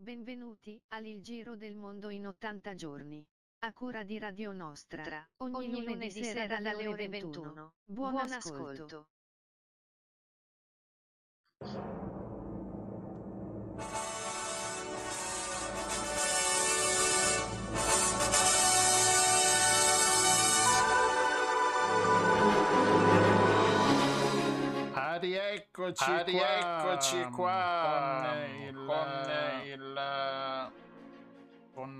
Benvenuti al Il Giro del Mondo in 80 giorni. A cura di Radio Nostra, ogni, ogni lunedì sera dalle ore 21. Buon, Buon ascolto. Ah, rieccoci Ah, qua, rieccoci qua con il, con il con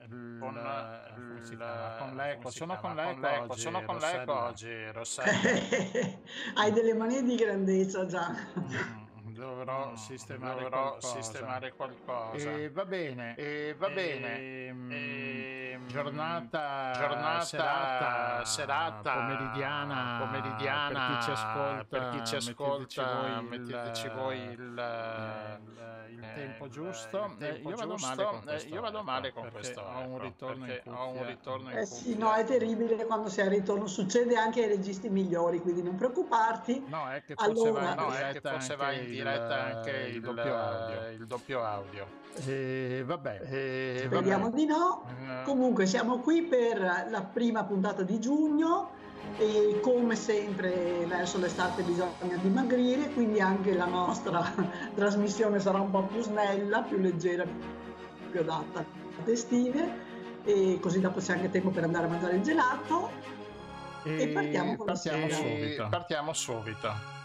il, con il- con l'eco, sono con l'eco, sono con l'eco oggi, Rossella. Hai delle manie di grandezza già. Mm, dovrò Mm, sistemare dovrò qualcosa. sistemare qualcosa. E va bene. E va bene. Ehm, Ehm, giornata, giornata, serata, serata, pomeridiana, pomeridiana, per chi ci ascolta, per chi ci metteteci ascolta, voi il- metteteci voi il, il, il eh, tempo giusto. il Eh, tempo io vado giusto. male con Eh, questo, io vado male con questo, ho un ritorno in ho un cuffia. ritorno in Eh sì, cuffia. no, è terribile quando sei al ritorno, succede anche ai registi migliori, quindi non preoccuparti. No, è che forse Allora- va in No, è che diretta forse anche va in diretta il, anche il, doppio audio. il doppio audio. E vabbè, E Speriamo di no. vabbè. Comunque siamo qui per la prima puntata di giugno e come sempre verso l'estate bisogna dimagrire, quindi anche la nostra trasmissione sarà un po' più snella, più leggera, più adatta alle estive e così dopo c'è anche tempo per andare a mangiare il gelato. E partiamo con la partiamo sigla. E subito. Partiamo subito.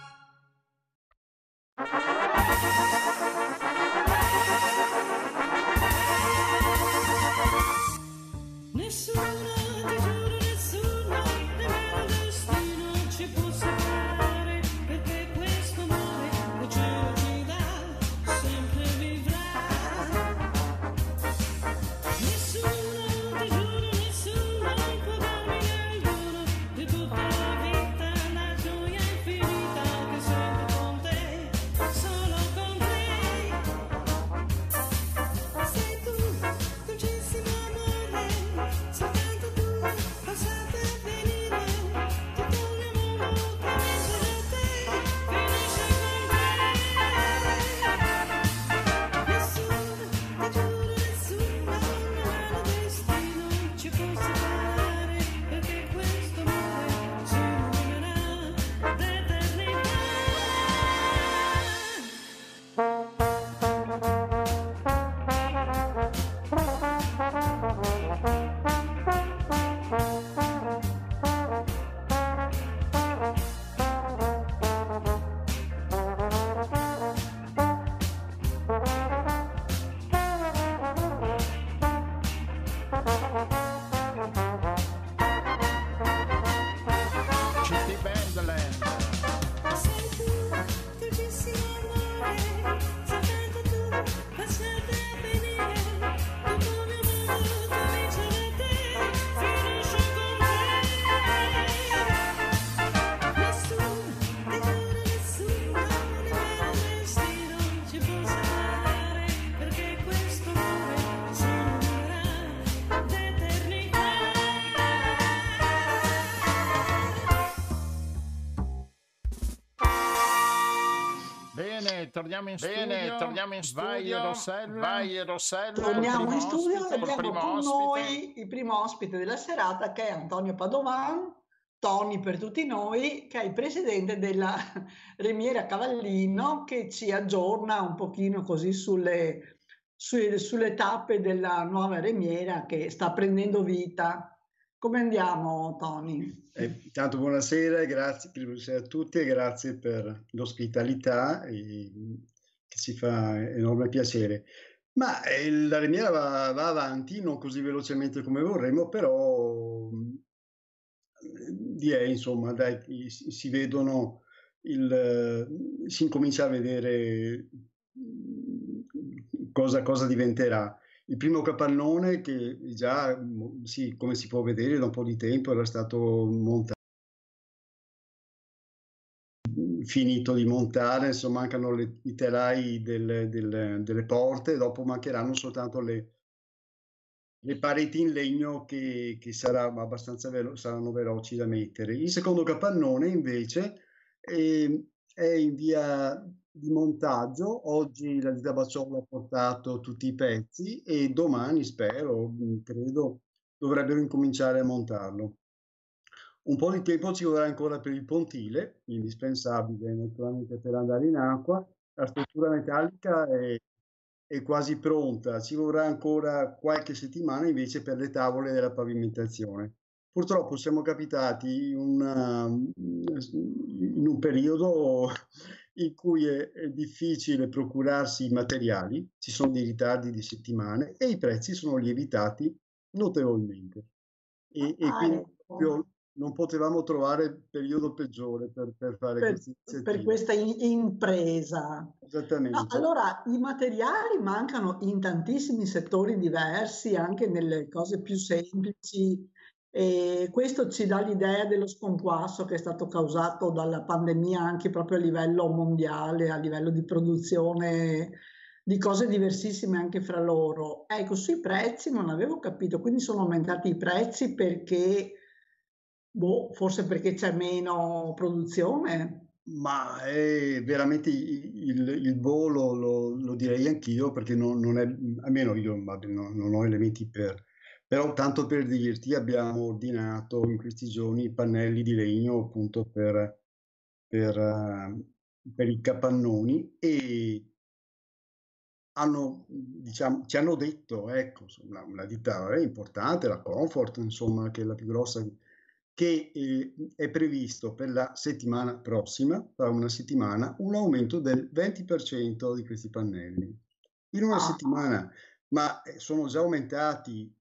Torniamo in studio. Bene, torniamo in Vai studio. Rossella. Vai Rossella. Torniamo in studio e abbiamo con ospite. noi il primo ospite della serata che è Antonio Padovan, Tony per tutti noi, che è il presidente della Remiera Cavallino che ci aggiorna un pochino così sulle, sulle, sulle tappe della nuova Remiera che sta prendendo vita. Come andiamo Tony? Eh, intanto buonasera, grazie buonasera a tutti e grazie per l'ospitalità e- che ci fa enorme piacere. Ma eh, la Remiera va, va avanti, non così velocemente come vorremmo, però mh, direi insomma, dai, si, vedono, il, eh, si incomincia a vedere mh, cosa, cosa diventerà. Il primo capannone che già, sì, come si può vedere da un po' di tempo, era stato montato, finito di montare, insomma mancano le- i telai delle, delle- delle porte, dopo mancheranno soltanto le, le pareti in legno che, che sarà abbastanza velo- saranno veloci da mettere. Il secondo capannone invece eh, è in via di montaggio. Oggi la ditta Bacciola ha portato tutti i pezzi e domani, spero, mh, credo, dovrebbero incominciare a montarlo. Un po' di tempo ci vorrà ancora per il pontile, indispensabile naturalmente per andare in acqua. La struttura metallica è, è quasi pronta, ci vorrà ancora qualche settimana invece per le tavole della pavimentazione. Purtroppo siamo capitati in, una- in un periodo in cui è, è difficile procurarsi i materiali, ci sono dei ritardi di settimane e i prezzi sono lievitati notevolmente. E, e Ah, quindi ecco. non potevamo trovare il periodo peggiore per, per fare per, questa per questa in- impresa. No, Esattamente. allora, i materiali mancano in tantissimi settori diversi, anche nelle cose più semplici, e questo ci dà l'idea dello sconquasso che è stato causato dalla pandemia anche proprio a livello mondiale, a livello di produzione di cose diversissime anche fra loro. Ecco, sui prezzi non avevo capito, quindi sono aumentati i prezzi perché, boh, forse perché c'è meno produzione. Ma è veramente il, il, volo, lo, lo direi anch'io, perché non, non è, almeno io non, non ho elementi per, però tanto per dirti, abbiamo ordinato in questi giorni i pannelli di legno appunto per, per, eh, per i capannoni e hanno, diciamo, ci hanno detto, ecco, una, una ditta importante, la Comfort, insomma, che è la più grossa, che eh, è previsto per la settimana prossima, tra una settimana, un aumento del 20% di questi pannelli. In una Ah. settimana, ma eh, sono già aumentati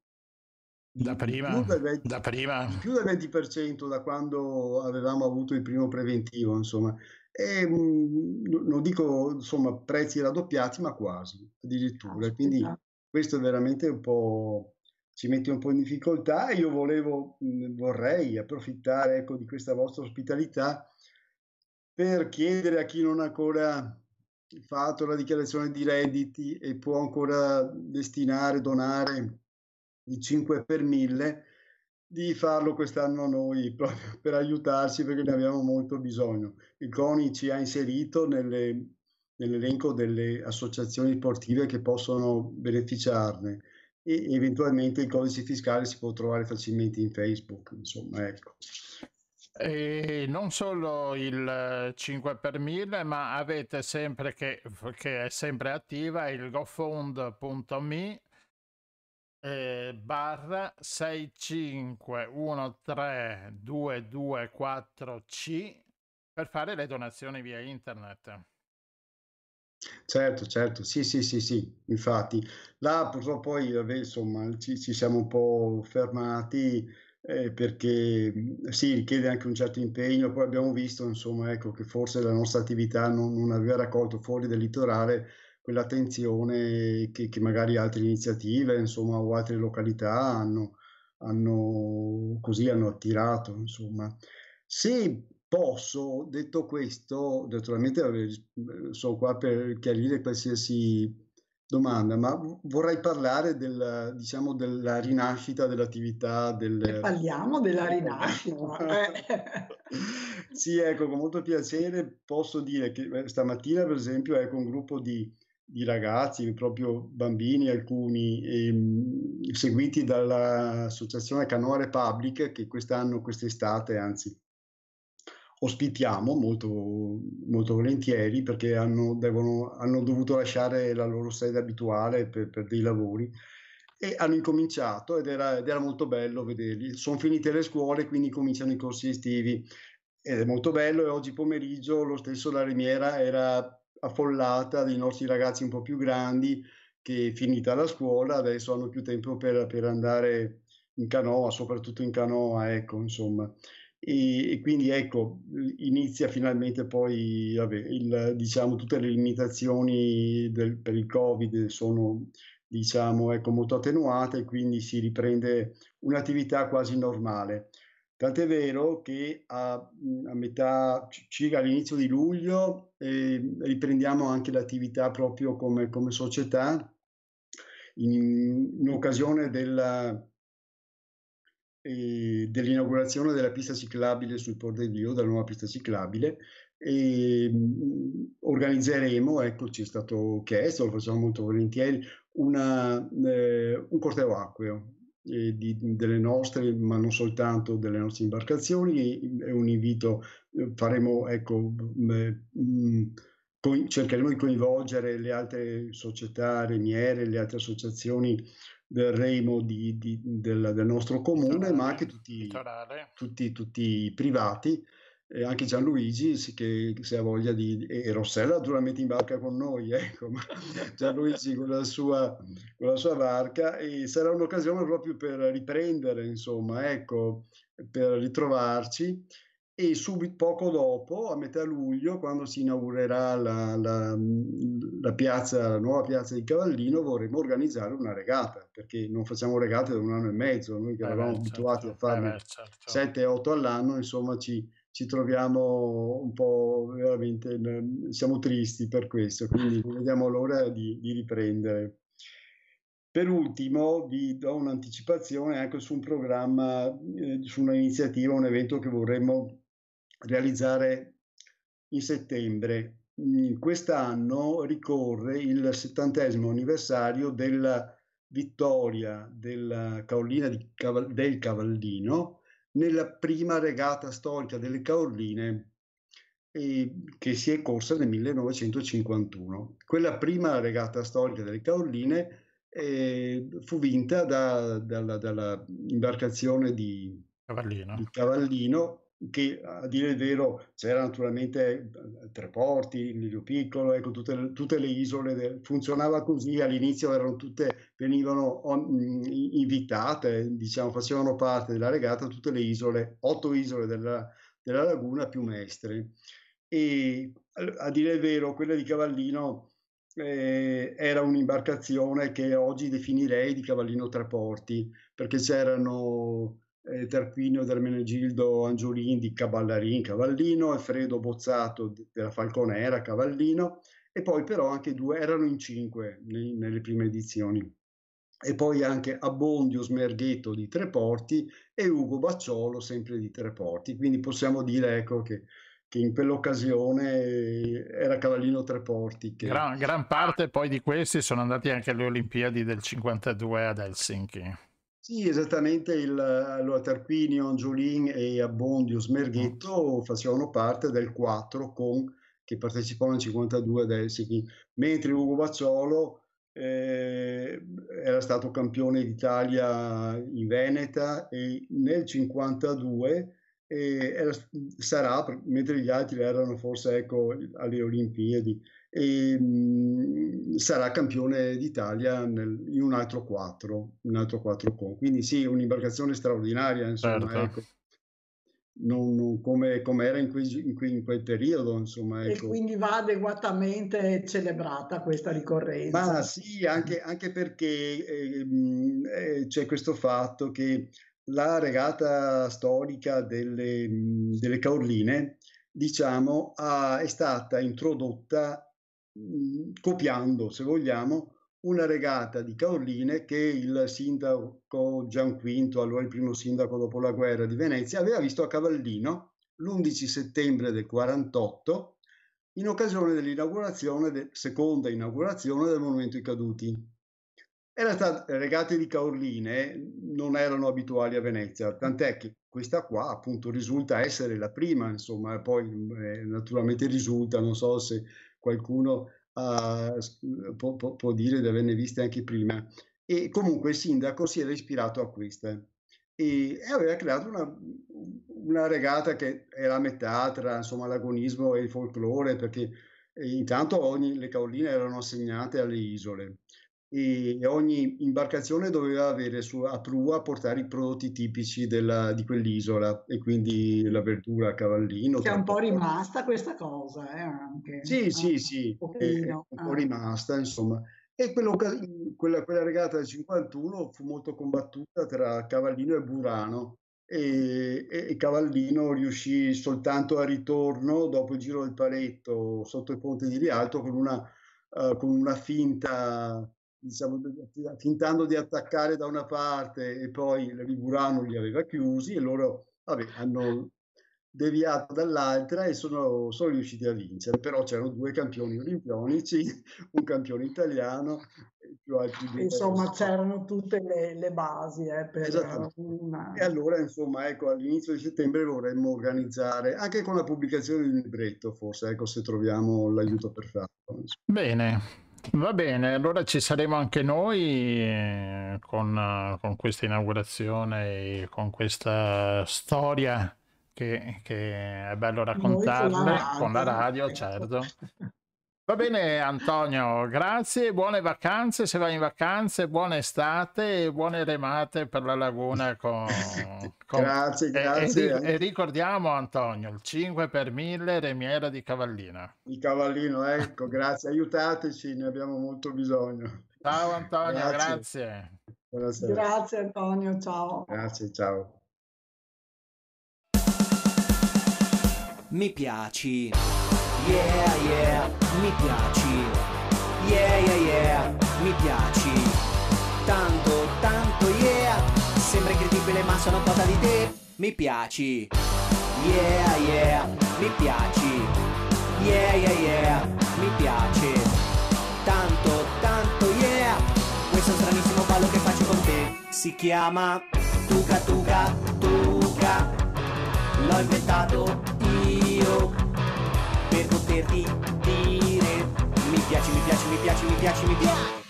Da prima, più del 20, da prima. di più del 20% da quando avevamo avuto il primo preventivo, insomma. E, mh, no- non dico, insomma, prezzi raddoppiati, ma quasi, addirittura. E Quindi questo è veramente un po', ci mette un po' in difficoltà. Io volevo, mh, vorrei approfittare, ecco, di questa vostra ospitalità per chiedere a chi non ha ancora fatto la dichiarazione di redditi e può ancora destinare, donare il 5 per 1000, di farlo quest'anno noi proprio per aiutarci perché ne abbiamo molto bisogno. Il CONI ci ha inserito nelle- nell'elenco delle associazioni sportive che possono beneficiarne e eventualmente il codice fiscale si può trovare facilmente in Facebook, insomma, ecco. E non solo il eh, 5 per 1000, ma avete sempre che, che è sempre attiva il gofund.me eh, barra 6513224C per fare le donazioni via internet. Certo, certo, sì, sì, sì, sì, infatti. Là purtroppo poi, insomma, ci, ci siamo un po' fermati eh, perché sì, richiede anche un certo impegno, poi abbiamo visto, insomma, ecco, che forse la nostra attività non, non aveva raccolto fuori dal litorale quell'attenzione che, che magari altre iniziative, insomma, o altre località hanno, hanno così hanno attirato, insomma. Se posso, detto questo, naturalmente eh, sono qua per chiarire qualsiasi domanda, ma vorrei parlare del, diciamo, della rinascita dell'attività del... parliamo della rinascita. eh. Sì, ecco, con molto piacere posso dire che eh, stamattina, per esempio, ecco un gruppo di, di ragazzi, proprio bambini, alcuni, ehm, seguiti dall'associazione Canoa Republic, che quest'anno, quest'estate, anzi, ospitiamo molto, molto volentieri perché hanno, devono, hanno dovuto lasciare la loro sede abituale per, per dei lavori e hanno incominciato ed era, ed era molto bello vederli. Sono finite le scuole, quindi cominciano i corsi estivi ed è molto bello e oggi pomeriggio lo stesso la Rimiera era affollata dei nostri ragazzi un po' più grandi che finita la scuola adesso hanno più tempo per, per andare in canoa, soprattutto in canoa, ecco, insomma. E, e quindi ecco, inizia finalmente poi, vabbè, il, diciamo, tutte le limitazioni del- per il Covid sono, diciamo, ecco, molto attenuate quindi si riprende un'attività quasi normale. Tant'è vero che a, a metà, circa all'inizio di luglio, eh, riprendiamo anche l'attività proprio come, come società in, in occasione della, eh, dell'inaugurazione della pista ciclabile sul Porto di Dio, della nuova pista ciclabile, e organizzeremo, ecco, ci è stato chiesto, lo facciamo molto volentieri, una, eh, un corteo acqueo eh, di, delle nostre, ma non soltanto delle nostre imbarcazioni. È un invito, eh, faremo, ecco, mh, mh, co- cercheremo di coinvolgere le altre società remiere, le altre associazioni del remo di, di, del, del, nostro comune, ma anche tutti, tutti, tutti i privati e anche Gianluigi che se ha voglia di e Rossella naturalmente in barca con noi ecco ma Gianluigi con la sua, con la sua barca e sarà un'occasione proprio per riprendere insomma ecco per ritrovarci e subito poco dopo a metà luglio quando si inaugurerà la, la, la piazza la nuova piazza di Cavallino vorremmo organizzare una regata perché non facciamo regate da un anno e mezzo noi che eh eravamo certo, abituati a farne eh certo. 7-8 all'anno insomma ci ci troviamo un po' veramente, siamo tristi per questo, quindi vediamo l'ora di, di riprendere. Per ultimo vi do un'anticipazione anche su un programma, eh, su un'iniziativa, un evento che vorremmo realizzare in settembre. Quest'anno ricorre il settantesimo anniversario della vittoria della Caolina Caval- del Cavallino nella prima regata storica delle Caorline eh, che si è corsa nel 1951. Quella prima regata storica delle Caorline eh, fu vinta da, dalla, dalla, imbarcazione di Cavallino. di Cavallino che a dire il vero c'era naturalmente eh, tre porti, Lirio Piccolo, ecco, tutte, le, tutte le isole, de, funzionava così, all'inizio erano tutte, venivano on, invitate, diciamo, facevano parte della regata tutte le isole, otto isole della, della laguna più Mestre. E a dire il vero, quella di Cavallino eh, era un'imbarcazione che oggi definirei di Cavallino Tre Porti, perché c'erano eh, Tarquinio Dermenegildo Angiolin di Caballarin Cavallino e Fredo Bozzato della Falconera Cavallino e poi però anche due erano in cinque nei, nelle prime edizioni e poi anche Abbondio Smerghetto di Treporti e Ugo Bacciolo sempre di Treporti quindi possiamo dire ecco che che in quell'occasione era Cavallino Treporti. Che... Gran, gran parte poi di questi sono andati anche alle Olimpiadi del 52 ad Helsinki. Sì, esattamente, il, allora Tarquinio, Angiolin e Abbondio Smerghetto mm. facevano parte del 4 con, che partecipò nel 52 ad Helsinki, mentre Ugo Bacciolo eh, era stato campione d'Italia in Veneta e nel 52 eh, era, sarà, mentre gli altri erano forse ecco, alle Olimpiadi, e mh, sarà campione d'Italia nel, in un altro 4, un altro 4 con. Quindi sì, un'imbarcazione straordinaria, insomma, certo. ecco. Non, non come, come, era in, quei, in, quei, in, quel periodo, insomma. Ecco. E quindi va adeguatamente celebrata questa ricorrenza. Ma sì, anche, anche perché eh, eh, c'è questo fatto che la regata storica delle, delle Caorline, diciamo, ha, è stata introdotta Mhmm, copiando, se vogliamo, una regata di Caorline che il sindaco Gian Quinto, allora il primo sindaco dopo la guerra di Venezia, aveva visto a Cavallino l'11 settembre del 48 in occasione dell'inaugurazione, de, seconda inaugurazione del Monumento ai Caduti. Stata, le regate di Caorline non erano abituali a Venezia, tant'è che questa qua appunto risulta essere la prima, insomma, poi eh, naturalmente risulta, non so se qualcuno uh, può, può, può, dire di averne viste anche prima. E comunque il sindaco si era ispirato a queste e, e aveva creato una, una, regata che era a metà tra insomma, l'agonismo e il folklore, perché eh, intanto ogni, le caoline erano assegnate alle isole e ogni imbarcazione doveva avere su, a prua portare i prodotti tipici della, di quell'isola e quindi la verdura a cavallino. Che è un po' rimasta questa cosa, eh, anche. Sì, ah, sì, sì, un, è, un po' ah. rimasta, insomma. E quella, quella, regata del 51 fu molto combattuta tra Cavallino e Burano e, e, e, Cavallino riuscì soltanto a ritorno dopo il giro del paletto sotto il ponte di Rialto con una, uh, con una finta diciamo, tentando di attaccare da una parte e poi Liburano li aveva chiusi e loro vabbè, hanno, deviato dall'altra e sono, sono riusciti a vincere, però c'erano due campioni olimpionici, un campione italiano e più altri due. Insomma, c'erano tutte le, le basi eh, per una... E allora, insomma, ecco, all'inizio di settembre vorremmo organizzare, anche con la pubblicazione di un libretto, forse, ecco, se troviamo l'aiuto per farlo. Bene, va bene, allora ci saremo anche noi eh, con, eh, con questa inaugurazione e con questa storia che, che è bello Noi con la radio, ecco. certo. Va bene Antonio, grazie, buone vacanze, se vai in vacanze, buona estate e buone remate per la laguna con... con- Grazie, E, e grazie. ri- e ricordiamo Antonio, il 5 per 1000 Remiera di Cavallina. Il cavallino, ecco, grazie, aiutateci, ne abbiamo molto bisogno. Ciao Antonio, Grazie. grazie. Buonasera. Grazie Antonio, ciao. Grazie, ciao. Mi piaci, yeah yeah, mi piaci, yeah yeah yeah, mi piaci, tanto tanto yeah, sembra incredibile ma sono cosa di te, mi piaci, yeah yeah, mi piaci, yeah yeah yeah, mi piace, tanto tanto yeah, questo stranissimo ballo che faccio con te, si chiama Tuca Tuca Tuca. L'ho inventato io poterti dire mi piaci, mi piaci, mi piaci, mi piaci, mi piaci.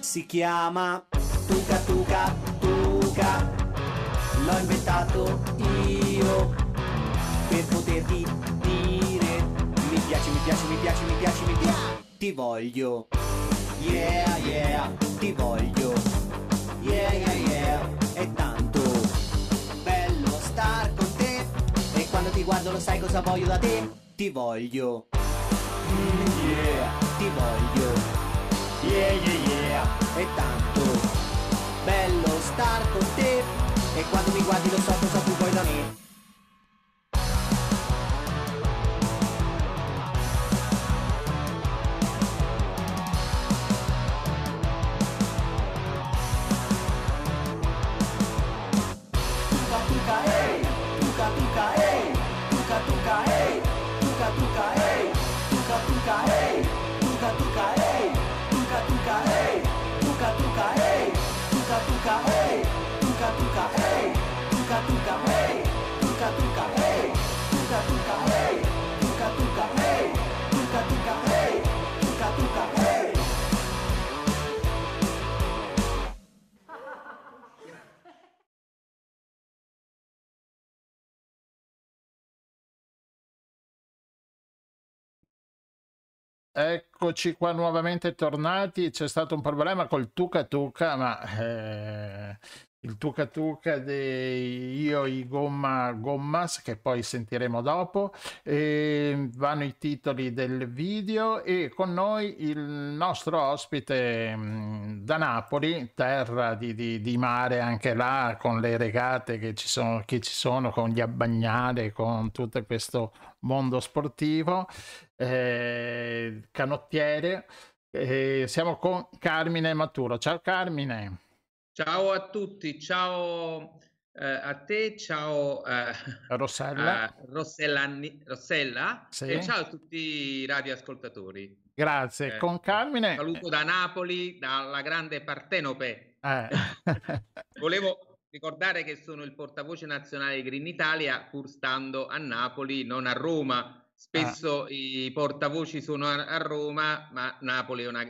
Si chiama Tuca Tuca Tuca. L'ho inventato io per poterti dire mi piaci, mi piaci, mi piaci, mi piaci, mi piaci. Ti voglio. Yeah, yeah, ti voglio. Yeah, yeah, yeah. È tanto bello star con te. E quando ti guardo lo sai cosa voglio da te. Ti voglio. Mm, yeah, ti voglio. Yeah, yeah, yeah, è tanto bello star con te e quando mi guardi lo so cosa tu vuoi da me. Eccoci qua nuovamente tornati. C'è stato un problema col Tuca Tuca, ma eh, il Tuca Tuca di Io i Gomma Gommas, che poi sentiremo dopo. E vanno i titoli del video e con noi il nostro ospite mh, da Napoli, terra di, di- di mare anche là, con le regate che ci sono, che ci sono con gli abbagnale, con tutto questo mondo sportivo eh, canottiere. Eh, siamo con Carmine Maturo. Ciao Carmine. Ciao a tutti, ciao eh, a te, ciao eh, Rossella. a Rossella, Rossella Sì. e ciao a tutti i radioascoltatori. Grazie. Eh, Con Carmine. Saluto da Napoli, dalla grande Partenope. eh, Volevo ricordare che sono il portavoce nazionale di Green Italia, pur stando a Napoli, non a Roma. Spesso i portavoci sono a, a Roma, ma Napoli è, una-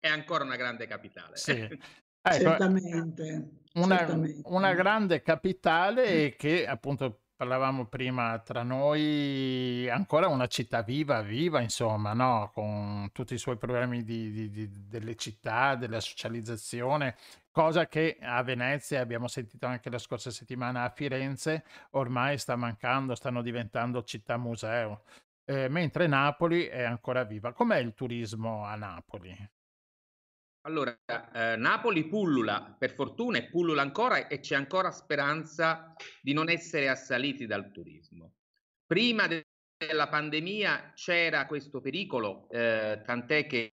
è ancora una grande capitale. sì. Ecco, Certamente, una, certamente. una grande capitale che appunto parlavamo prima tra noi, ancora una città viva, viva insomma, no? Con tutti i suoi problemi di, di- di- delle città, della socializzazione, cosa che a Venezia, abbiamo sentito anche la scorsa settimana a Firenze, ormai sta mancando, stanno diventando città museo. Eh, mentre Napoli è ancora viva. Com'è il turismo a Napoli? Allora, eh, Napoli pullula, per fortuna, e pullula ancora e c'è ancora speranza di non essere assaliti dal turismo. Prima de- della pandemia c'era questo pericolo, eh, tant'è che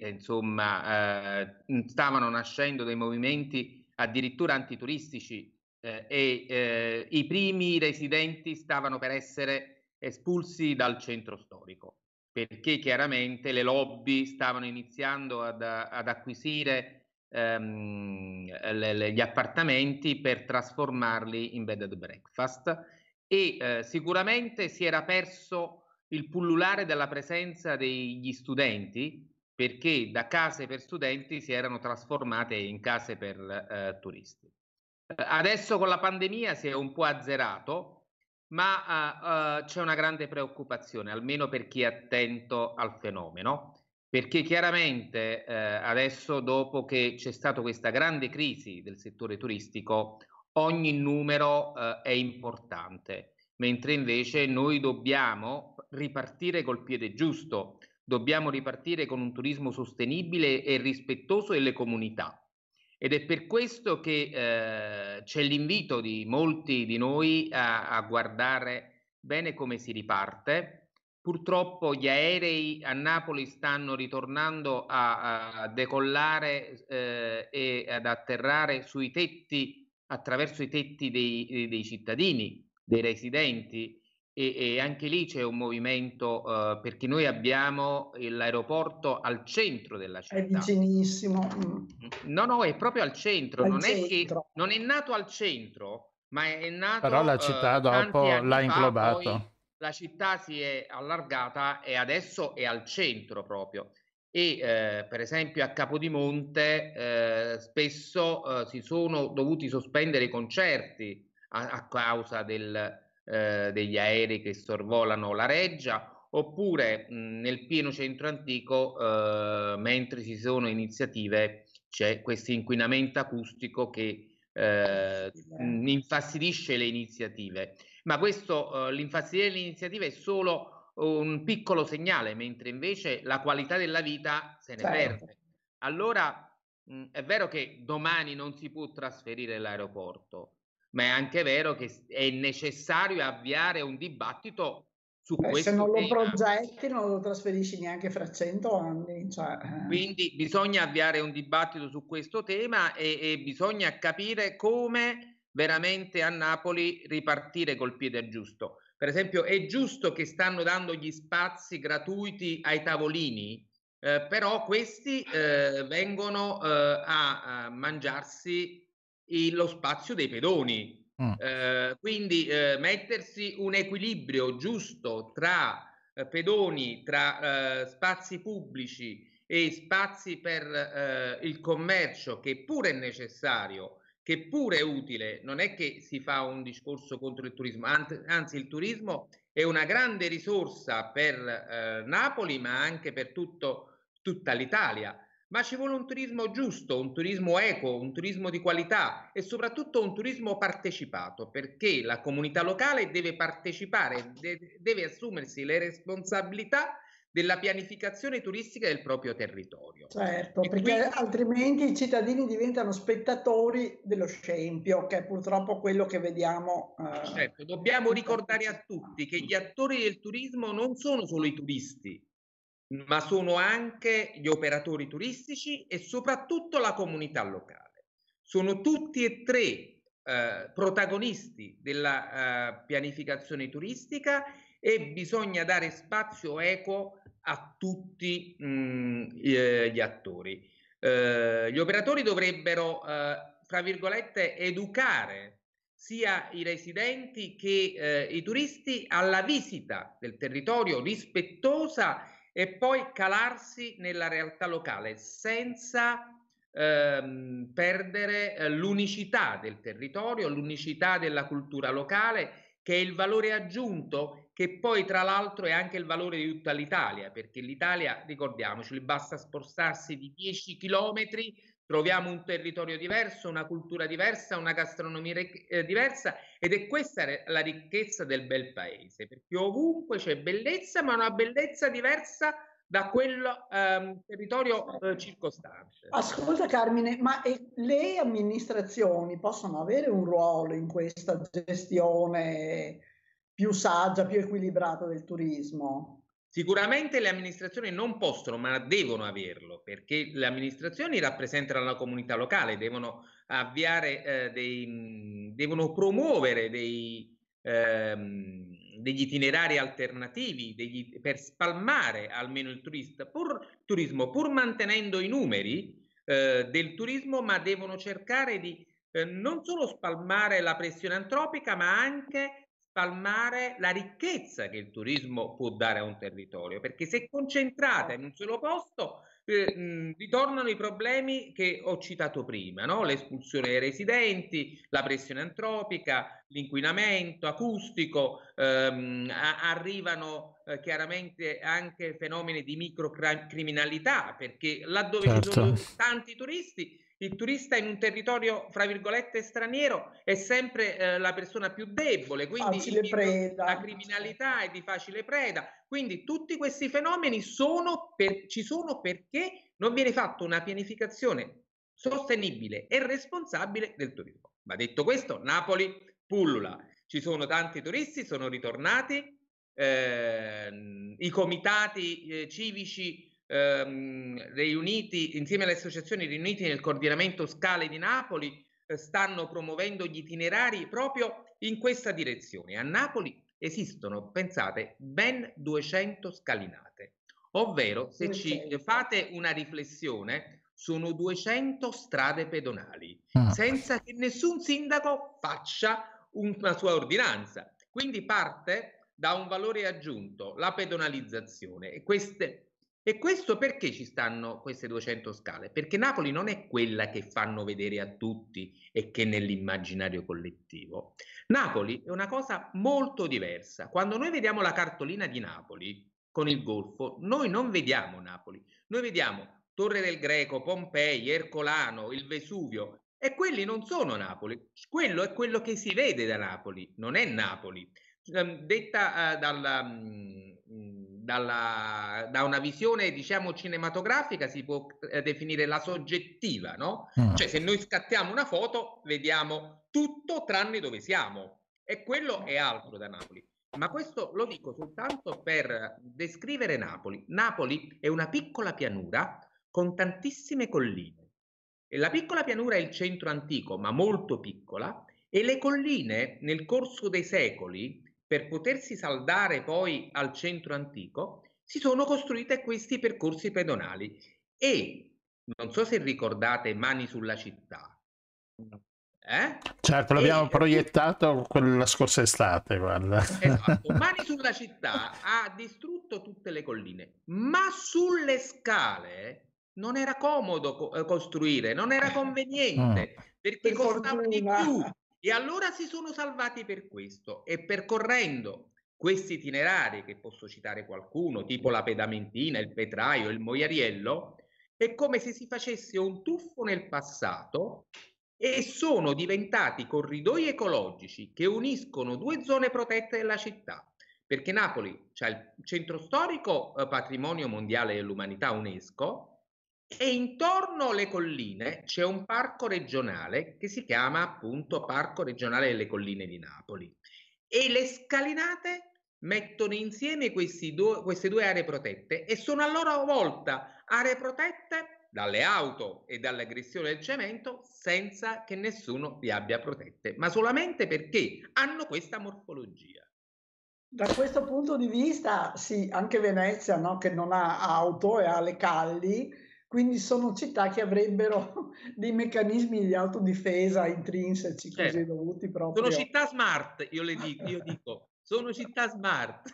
insomma eh, stavano nascendo dei movimenti addirittura antituristici eh, e eh, i primi residenti stavano per essere espulsi dal centro storico perché chiaramente le lobby stavano iniziando ad, ad acquisire ehm, le, le, gli appartamenti per trasformarli in bed and breakfast e eh, sicuramente si era perso il pullulare della presenza degli studenti perché da case per studenti si erano trasformate in case per eh, turisti. Adesso con la pandemia si è un po' azzerato, ma uh, uh, c'è una grande preoccupazione, almeno per chi è attento al fenomeno, perché chiaramente uh, adesso dopo che c'è stata questa grande crisi del settore turistico, ogni numero è importante, mentre invece noi dobbiamo ripartire col piede giusto, dobbiamo ripartire con un turismo sostenibile e rispettoso delle comunità. Ed è per questo che eh, c'è l'invito di molti di noi a, a, guardare bene come si riparte. Purtroppo gli aerei a Napoli stanno ritornando a, a decollare eh, e ad atterrare sui tetti, attraverso i tetti dei, dei cittadini, dei residenti, e, e, anche lì c'è un movimento uh, perché noi abbiamo l'aeroporto al centro della città. È vicinissimo. No, no, è proprio al centro, Al non è che centro. non è nato al centro, ma è nato Però la città eh, tanti dopo anni l'ha inglobato. la città si è allargata e adesso è al centro proprio. E eh, per esempio a Capodimonte eh, spesso eh, si sono dovuti sospendere i concerti a, a causa del, eh, degli aerei che sorvolano la reggia, oppure mh, nel pieno centro antico, eh, mentre ci sono iniziative, c'è questo inquinamento acustico che eh, infastidisce le iniziative. Ma questo, eh, l'infastidire le iniziative è solo un piccolo segnale, mentre invece la qualità della vita se ne Certo. perde. Allora, mh, è vero che domani non si può trasferire l'aeroporto, ma è anche vero che è necessario avviare un dibattito su Eh, se questo non lo tema. progetti non lo trasferisci neanche fra cento anni. Cioè, eh. Quindi bisogna avviare un dibattito su questo tema e, e bisogna capire come veramente a Napoli ripartire col piede giusto. Per esempio, è giusto che stanno dando gli spazi gratuiti ai tavolini, eh, però questi eh, vengono eh, a, a mangiarsi il- lo spazio dei pedoni. Mm. Eh, quindi eh, mettersi un equilibrio giusto tra eh, pedoni, tra eh, spazi pubblici e spazi per eh, il commercio, che pure è necessario, che pure è utile. Non è che si fa un discorso contro il turismo, anzi il turismo è una grande risorsa per Napoli, ma anche per tutto, tutta l'Italia. Ma ci vuole un turismo giusto, un turismo equo, un turismo di qualità e soprattutto un turismo partecipato, perché la comunità locale deve partecipare, de- deve assumersi le responsabilità della pianificazione turistica del proprio territorio. Certo, E perché quindi- altrimenti i cittadini diventano spettatori dello scempio, che è purtroppo quello che vediamo. eh, Certo, dobbiamo ricordare a tutti che gli attori del turismo non sono solo i turisti, ma sono anche gli operatori turistici e soprattutto la comunità locale. Sono tutti e tre eh, protagonisti della eh, pianificazione turistica e bisogna dare spazio equo a tutti mh, eh, gli attori. Eh, gli operatori dovrebbero, eh, fra virgolette, educare sia i residenti che eh, i turisti alla visita del territorio rispettosa e poi calarsi nella realtà locale senza ehm, perdere eh, l'unicità del territorio, l'unicità della cultura locale, che è il valore aggiunto, che poi tra l'altro è anche il valore di tutta l'Italia, perché l'Italia, ricordiamoci, basta spostarsi di 10 chilometri, troviamo un territorio diverso, una cultura diversa, una gastronomia eh, diversa ed è questa la ricchezza del bel paese, perché ovunque c'è bellezza, ma una bellezza diversa da quel ehm, territorio eh, circostante. Ascolta Carmine, ma le amministrazioni possono avere un ruolo in questa gestione più saggia, più equilibrata del turismo? Sicuramente le amministrazioni non possono, ma devono averlo, perché le amministrazioni rappresentano la comunità locale, devono avviare eh, dei, devono promuovere dei, ehm, degli itinerari alternativi degli- per spalmare almeno il turista, pur, turismo, pur mantenendo i numeri eh, del turismo, ma devono cercare di eh, non solo spalmare la pressione antropica, ma anche spalmare la ricchezza che il turismo può dare a un territorio, perché se concentrata in un solo posto, eh, mh, ritornano i problemi che ho citato prima, no? L'espulsione dei residenti, la pressione antropica, l'inquinamento acustico, ehm, a- arrivano eh, chiaramente anche fenomeni di microcriminalità, perché laddove ci sono Certo. tanti turisti, il turista in un territorio, fra virgolette, straniero è sempre eh, la persona più debole, quindi il la criminalità è di facile preda. Quindi tutti questi fenomeni sono per- ci sono perché non viene fatta una pianificazione sostenibile e responsabile del turismo. Ma detto questo, Napoli pullula, ci sono tanti turisti, sono ritornati, ehm, i comitati eh, civici ehm, riuniti insieme alle associazioni riuniti nel coordinamento scale di Napoli eh, stanno promuovendo gli itinerari proprio in questa direzione. A Napoli esistono, pensate, ben 200 scalinate, ovvero se ci 200. fate una riflessione, sono 200 strade pedonali, Mm. senza che nessun sindaco faccia una sua ordinanza. Quindi parte da un valore aggiunto, la pedonalizzazione. E, queste, e questo perché ci stanno queste 200 scale? Perché Napoli non è quella che fanno vedere a tutti e che nell'immaginario collettivo. Napoli è una cosa molto diversa. Quando noi vediamo la cartolina di Napoli con il Golfo, noi non vediamo Napoli, noi vediamo Torre del Greco, Pompei, Ercolano, il Vesuvio, e quelli non sono Napoli, quello è quello che si vede da Napoli, non è Napoli. Ehm, Detta eh, dalla, mm, dalla- da una visione, diciamo, cinematografica, si può eh, definire la soggettiva, no? Mm. Cioè, se noi scattiamo una foto, vediamo tutto tranne dove siamo. E quello è altro da Napoli. Ma questo lo dico soltanto per descrivere Napoli. Napoli è una piccola pianura con tantissime colline. E la piccola pianura è il centro antico, ma molto piccola, e le colline nel corso dei secoli, per potersi saldare poi al centro antico, si sono costruite questi percorsi pedonali. E non so se ricordate Mani sulla città. Eh? Certo, l'abbiamo E- proiettato quella scorsa estate, guarda. Esatto, Mani sulla città ha distrutto tutte le colline, ma sulle scale non era comodo co- costruire, non era conveniente perché Per costava di fortuna. più. E allora si sono salvati per questo e percorrendo questi itinerari, che posso citare qualcuno, tipo la Pedamentina, il Petraio, il Moiariello, è come se si facesse un tuffo nel passato e sono diventati corridoi ecologici che uniscono due zone protette della città. Perché Napoli c'è il centro storico eh, patrimonio mondiale dell'umanità UNESCO e intorno alle colline c'è un parco regionale che si chiama appunto Parco regionale delle colline di Napoli. E le scalinate mettono insieme due- queste due aree protette e sono a loro volta aree protette dalle auto e dall'aggressione del cemento senza che nessuno li abbia protette, ma solamente perché hanno questa morfologia. Da questo punto di vista, sì, anche Venezia, no, che non ha auto e ha le calli, quindi sono città che avrebbero dei meccanismi di autodifesa intrinseci, così Certo. dovuti proprio. Sono città smart, io le dico, io dico, sono città smart.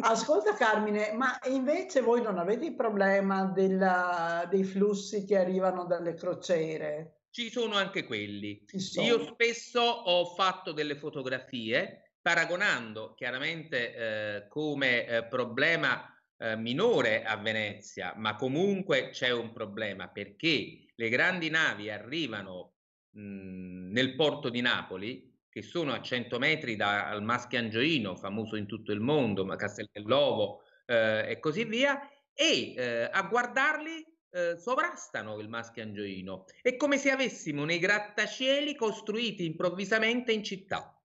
Ascolta Carmine, ma invece voi non avete il problema della- dei flussi che arrivano dalle crociere? Ci sono anche quelli. Sono. Io spesso ho fatto delle fotografie paragonando chiaramente eh, come eh, problema eh, minore a Venezia, ma comunque c'è un problema perché le grandi navi arrivano mh, nel porto di Napoli, che sono a 100 metri dal Maschiangioino, famoso in tutto il mondo, ma Castel dell'Ovo eh, e così via, e eh, a guardarli eh, sovrastano il maschio angioino. È come se avessimo nei grattacieli costruiti improvvisamente in città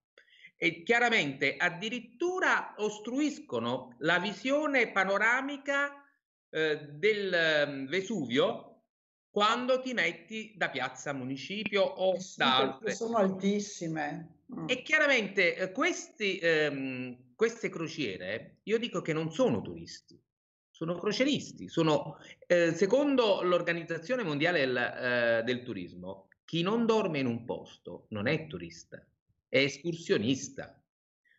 e chiaramente addirittura ostruiscono la visione panoramica eh, del eh, Vesuvio quando ti metti da piazza municipio o Sì, da altre. sono altissime. Mm. E chiaramente eh, questi, ehm, queste crociere, io dico che non sono turisti, sono croceristi, sono, eh, secondo l'Organizzazione Mondiale del, eh, del Turismo, chi non dorme in un posto non è turista, è escursionista.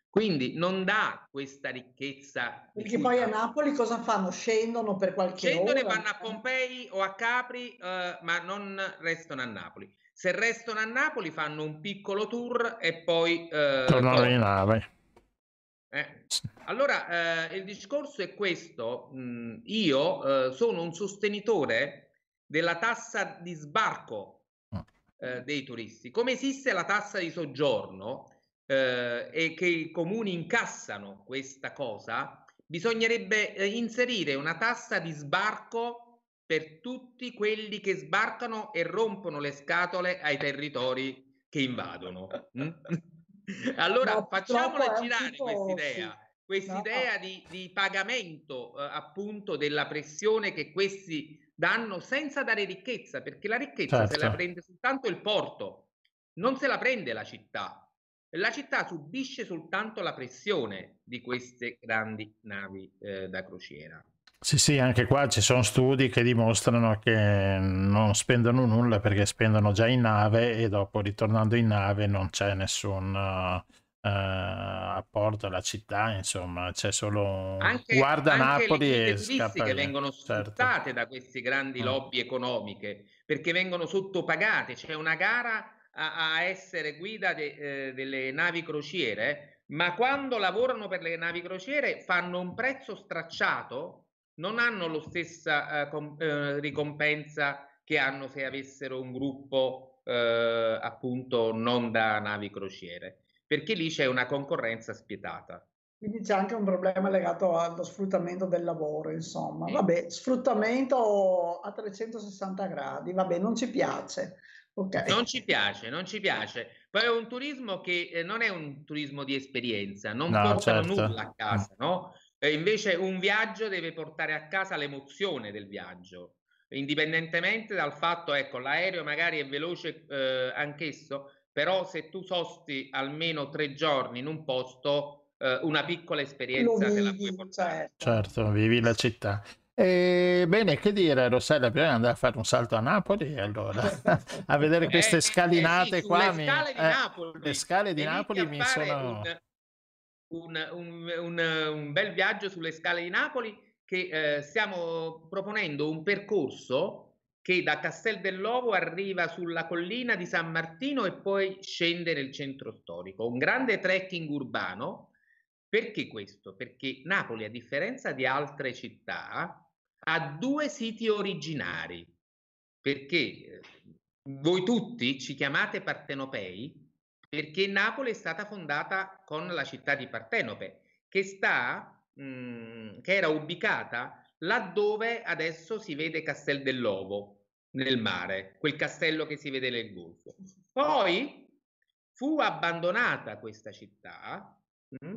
Quindi non dà questa ricchezza. Perché poi a. Napoli cosa fanno? Scendono per qualche Scendono e ora? vanno a Pompei o a Capri, eh, ma non restano a Napoli. Se restano a Napoli fanno un piccolo tour e poi eh, Tornano in nave. Eh, Allora, eh, il discorso è questo. mh, io eh, sono un sostenitore della tassa di sbarco eh, dei turisti. Come esiste la tassa di soggiorno eh, e che i comuni incassano questa cosa, bisognerebbe eh, inserire una tassa di sbarco per tutti quelli che sbarcano e rompono le scatole ai territori che invadono. mm? Allora, No, facciamola girare tipo- quest'idea, sì. quest'idea di, di pagamento eh, appunto della pressione che questi danno senza dare ricchezza, perché la ricchezza se la Certo. prende soltanto il porto, non se la prende la città. La città subisce soltanto la pressione di queste grandi navi eh, da crociera. Sì, sì, anche qua ci sono studi che dimostrano che non spendono nulla perché spendono già in nave e dopo ritornando in nave non c'è nessun eh, eh, apporto alla città, insomma, c'è solo Anche, guarda anche Napoli le e scappa via. vengono Certo. sfruttate da queste grandi Mm. lobby economiche perché vengono sottopagate. C'è una gara a, a essere guida de- eh, delle navi crociere, ma quando lavorano per le navi crociere fanno un prezzo stracciato, non hanno la stessa eh, com- eh, ricompensa che hanno se avessero un gruppo eh, appunto non da navi crociere, perché lì c'è una concorrenza spietata. Quindi c'è anche un problema legato allo sfruttamento del lavoro, insomma. Sì. Vabbè, sfruttamento a 360 gradi, vabbè, non ci piace. Ok. Non ci piace, non ci piace. Poi è un turismo che eh, non è un turismo di esperienza, non No, portano certo. nulla a casa, no? E invece un viaggio deve portare a casa l'emozione del viaggio, indipendentemente dal fatto, ecco, l'aereo magari è veloce eh, anch'esso, però se tu sosti almeno tre giorni in un posto, eh, una piccola esperienza te la puoi vivi, portare. certo. Certo, vivi la città. E, bene, che dire, Rossella, prima di andare a fare un salto a Napoli, allora, a vedere queste Eh, eh, scalinate eh, sì, qua, mi- scale di eh, Napoli. le scale di Napoli mi sono... un, un- un- un- un bel viaggio sulle scale di Napoli che eh, stiamo proponendo un percorso che da Castel dell'Ovo arriva sulla collina di San Martino e poi scende nel centro storico. Un grande trekking urbano. Perché questo? Perché Napoli, a differenza di altre città, ha due siti originari. Perché eh, voi tutti ci chiamate partenopei perché Napoli è stata fondata con la città di Partenope, che sta, mh, che era ubicata laddove adesso si vede Castel dell'Ovo, nel mare, quel castello che si vede nel Golfo. Poi fu abbandonata questa città mh,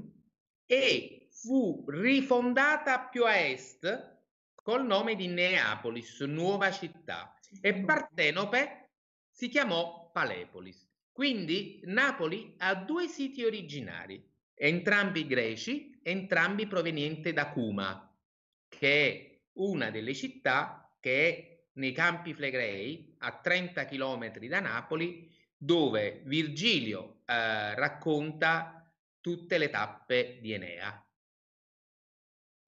e fu rifondata più a est col nome di Neapolis, nuova città, e Partenope si chiamò Palepolis. Quindi Napoli ha due siti originari, entrambi greci, entrambi provenienti da Cuma, che è una delle città che è nei Campi Flegrei, a 30 km da Napoli, dove Virgilio eh, racconta tutte le tappe di Enea.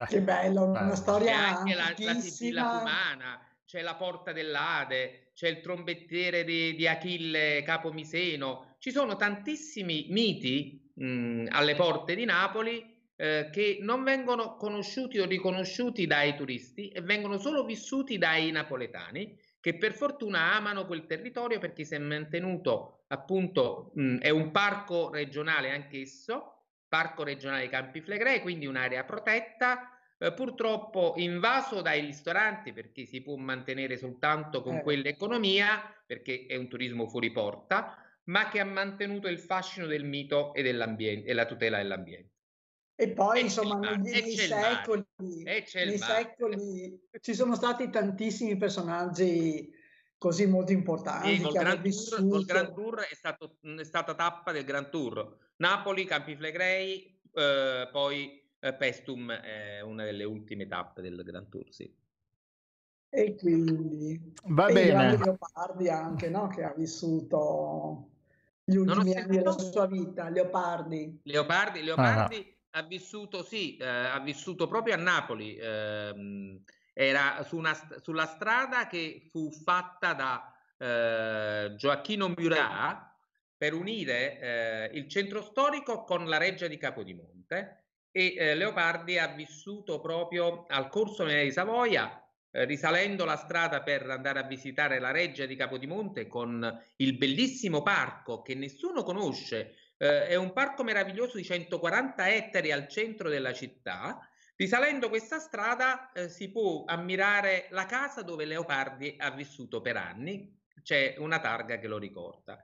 Che bello, una Bello. C'è storia anche la, la Sibilla. Cumana, c'è la Porta dell'Ade, c'è il trombettiere di, di Achille Capomiseno. Ci sono tantissimi miti mh, alle porte di Napoli eh, che non vengono conosciuti o riconosciuti dai turisti e vengono solo vissuti dai napoletani che per fortuna amano quel territorio perché si è mantenuto appunto, mh, è un parco regionale anch'esso, parco regionale Campi Flegrei, quindi un'area protetta eh, purtroppo invaso dai ristoranti perché si può mantenere soltanto con Eh. quell'economia, perché è un turismo fuori porta, ma che ha mantenuto il fascino del mito e dell'ambiente e la tutela dell'ambiente. E poi, E insomma, nei, e secoli, nei secoli ci sono stati tantissimi personaggi così molto importanti Sì, col che hanno Grand, Tour, col vissuto. Grand Tour è, stato, è stata tappa del Grand Tour. Napoli, Campi Flegrei, eh, poi eh, Pestum è una delle ultime tappe del Grand Tour, sì. E quindi Va e bene. Leopardi anche, no? Che ha vissuto gli Non ho ultimi anni della sua vita, Leopardi. Leopardi, Leopardi ha vissuto, sì, eh, ha vissuto proprio a Napoli. ehm, era su una sulla strada che fu fatta da eh, Gioacchino Murat per unire eh, il centro storico con la reggia di Capodimonte e eh, Leopardi ha vissuto proprio al Corso di Savoia, eh, risalendo la strada per andare a visitare la reggia di Capodimonte con il bellissimo parco che nessuno conosce, eh, è un parco meraviglioso di 140 ettari al centro della città. Risalendo questa strada eh, si può ammirare la casa dove Leopardi ha vissuto per anni, c'è una targa che lo ricorda.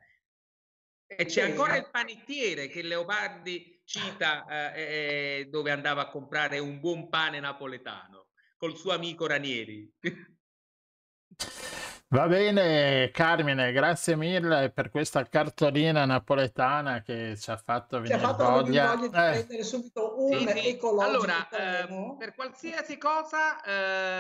E c'è ancora il panettiere che Leopardi cita eh, eh, dove andava a comprare un buon pane napoletano col suo amico Ranieri. Va bene, Carmine, grazie mille per questa cartolina napoletana che ci ha fatto Ci ha venire fatto venire voglia. voglia di Eh, prendere subito un Sì, sì. ecologico Allora, ehm, per qualsiasi cosa,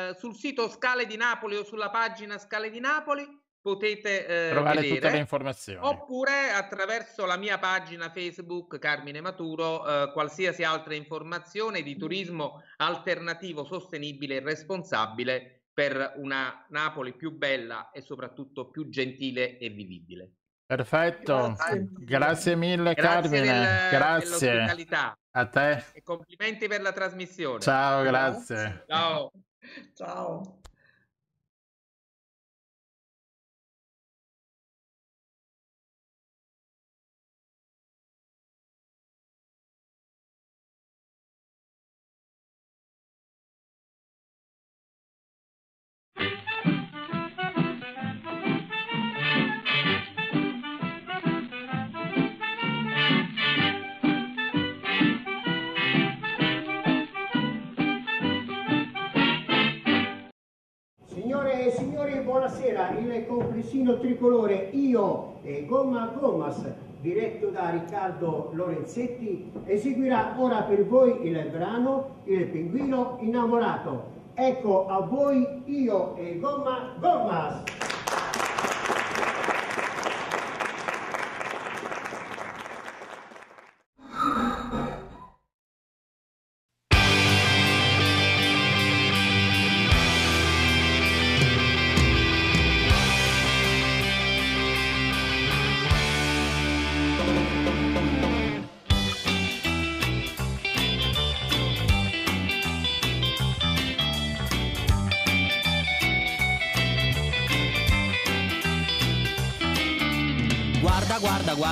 eh, sul sito Scale di Napoli o sulla pagina Scale di Napoli potete eh, trovare vedere. tutte le informazioni. Oppure attraverso la mia pagina Facebook Carmine Maturo, eh, qualsiasi altra informazione di turismo alternativo, sostenibile e responsabile per una Napoli più bella e soprattutto più gentile e vivibile. Perfetto, Grazie mille. grazie mille Grazie Carmine, del- grazie a te. e complimenti per la trasmissione. Ciao, grazie. Ciao. Ciao. Signore e signori, buonasera. Il complessino tricolore Io e Gomma Gommas, diretto da Riccardo Lorenzetti, eseguirà ora per voi il brano Il pinguino innamorato. Ecco a voi Io e Gomma Gommas.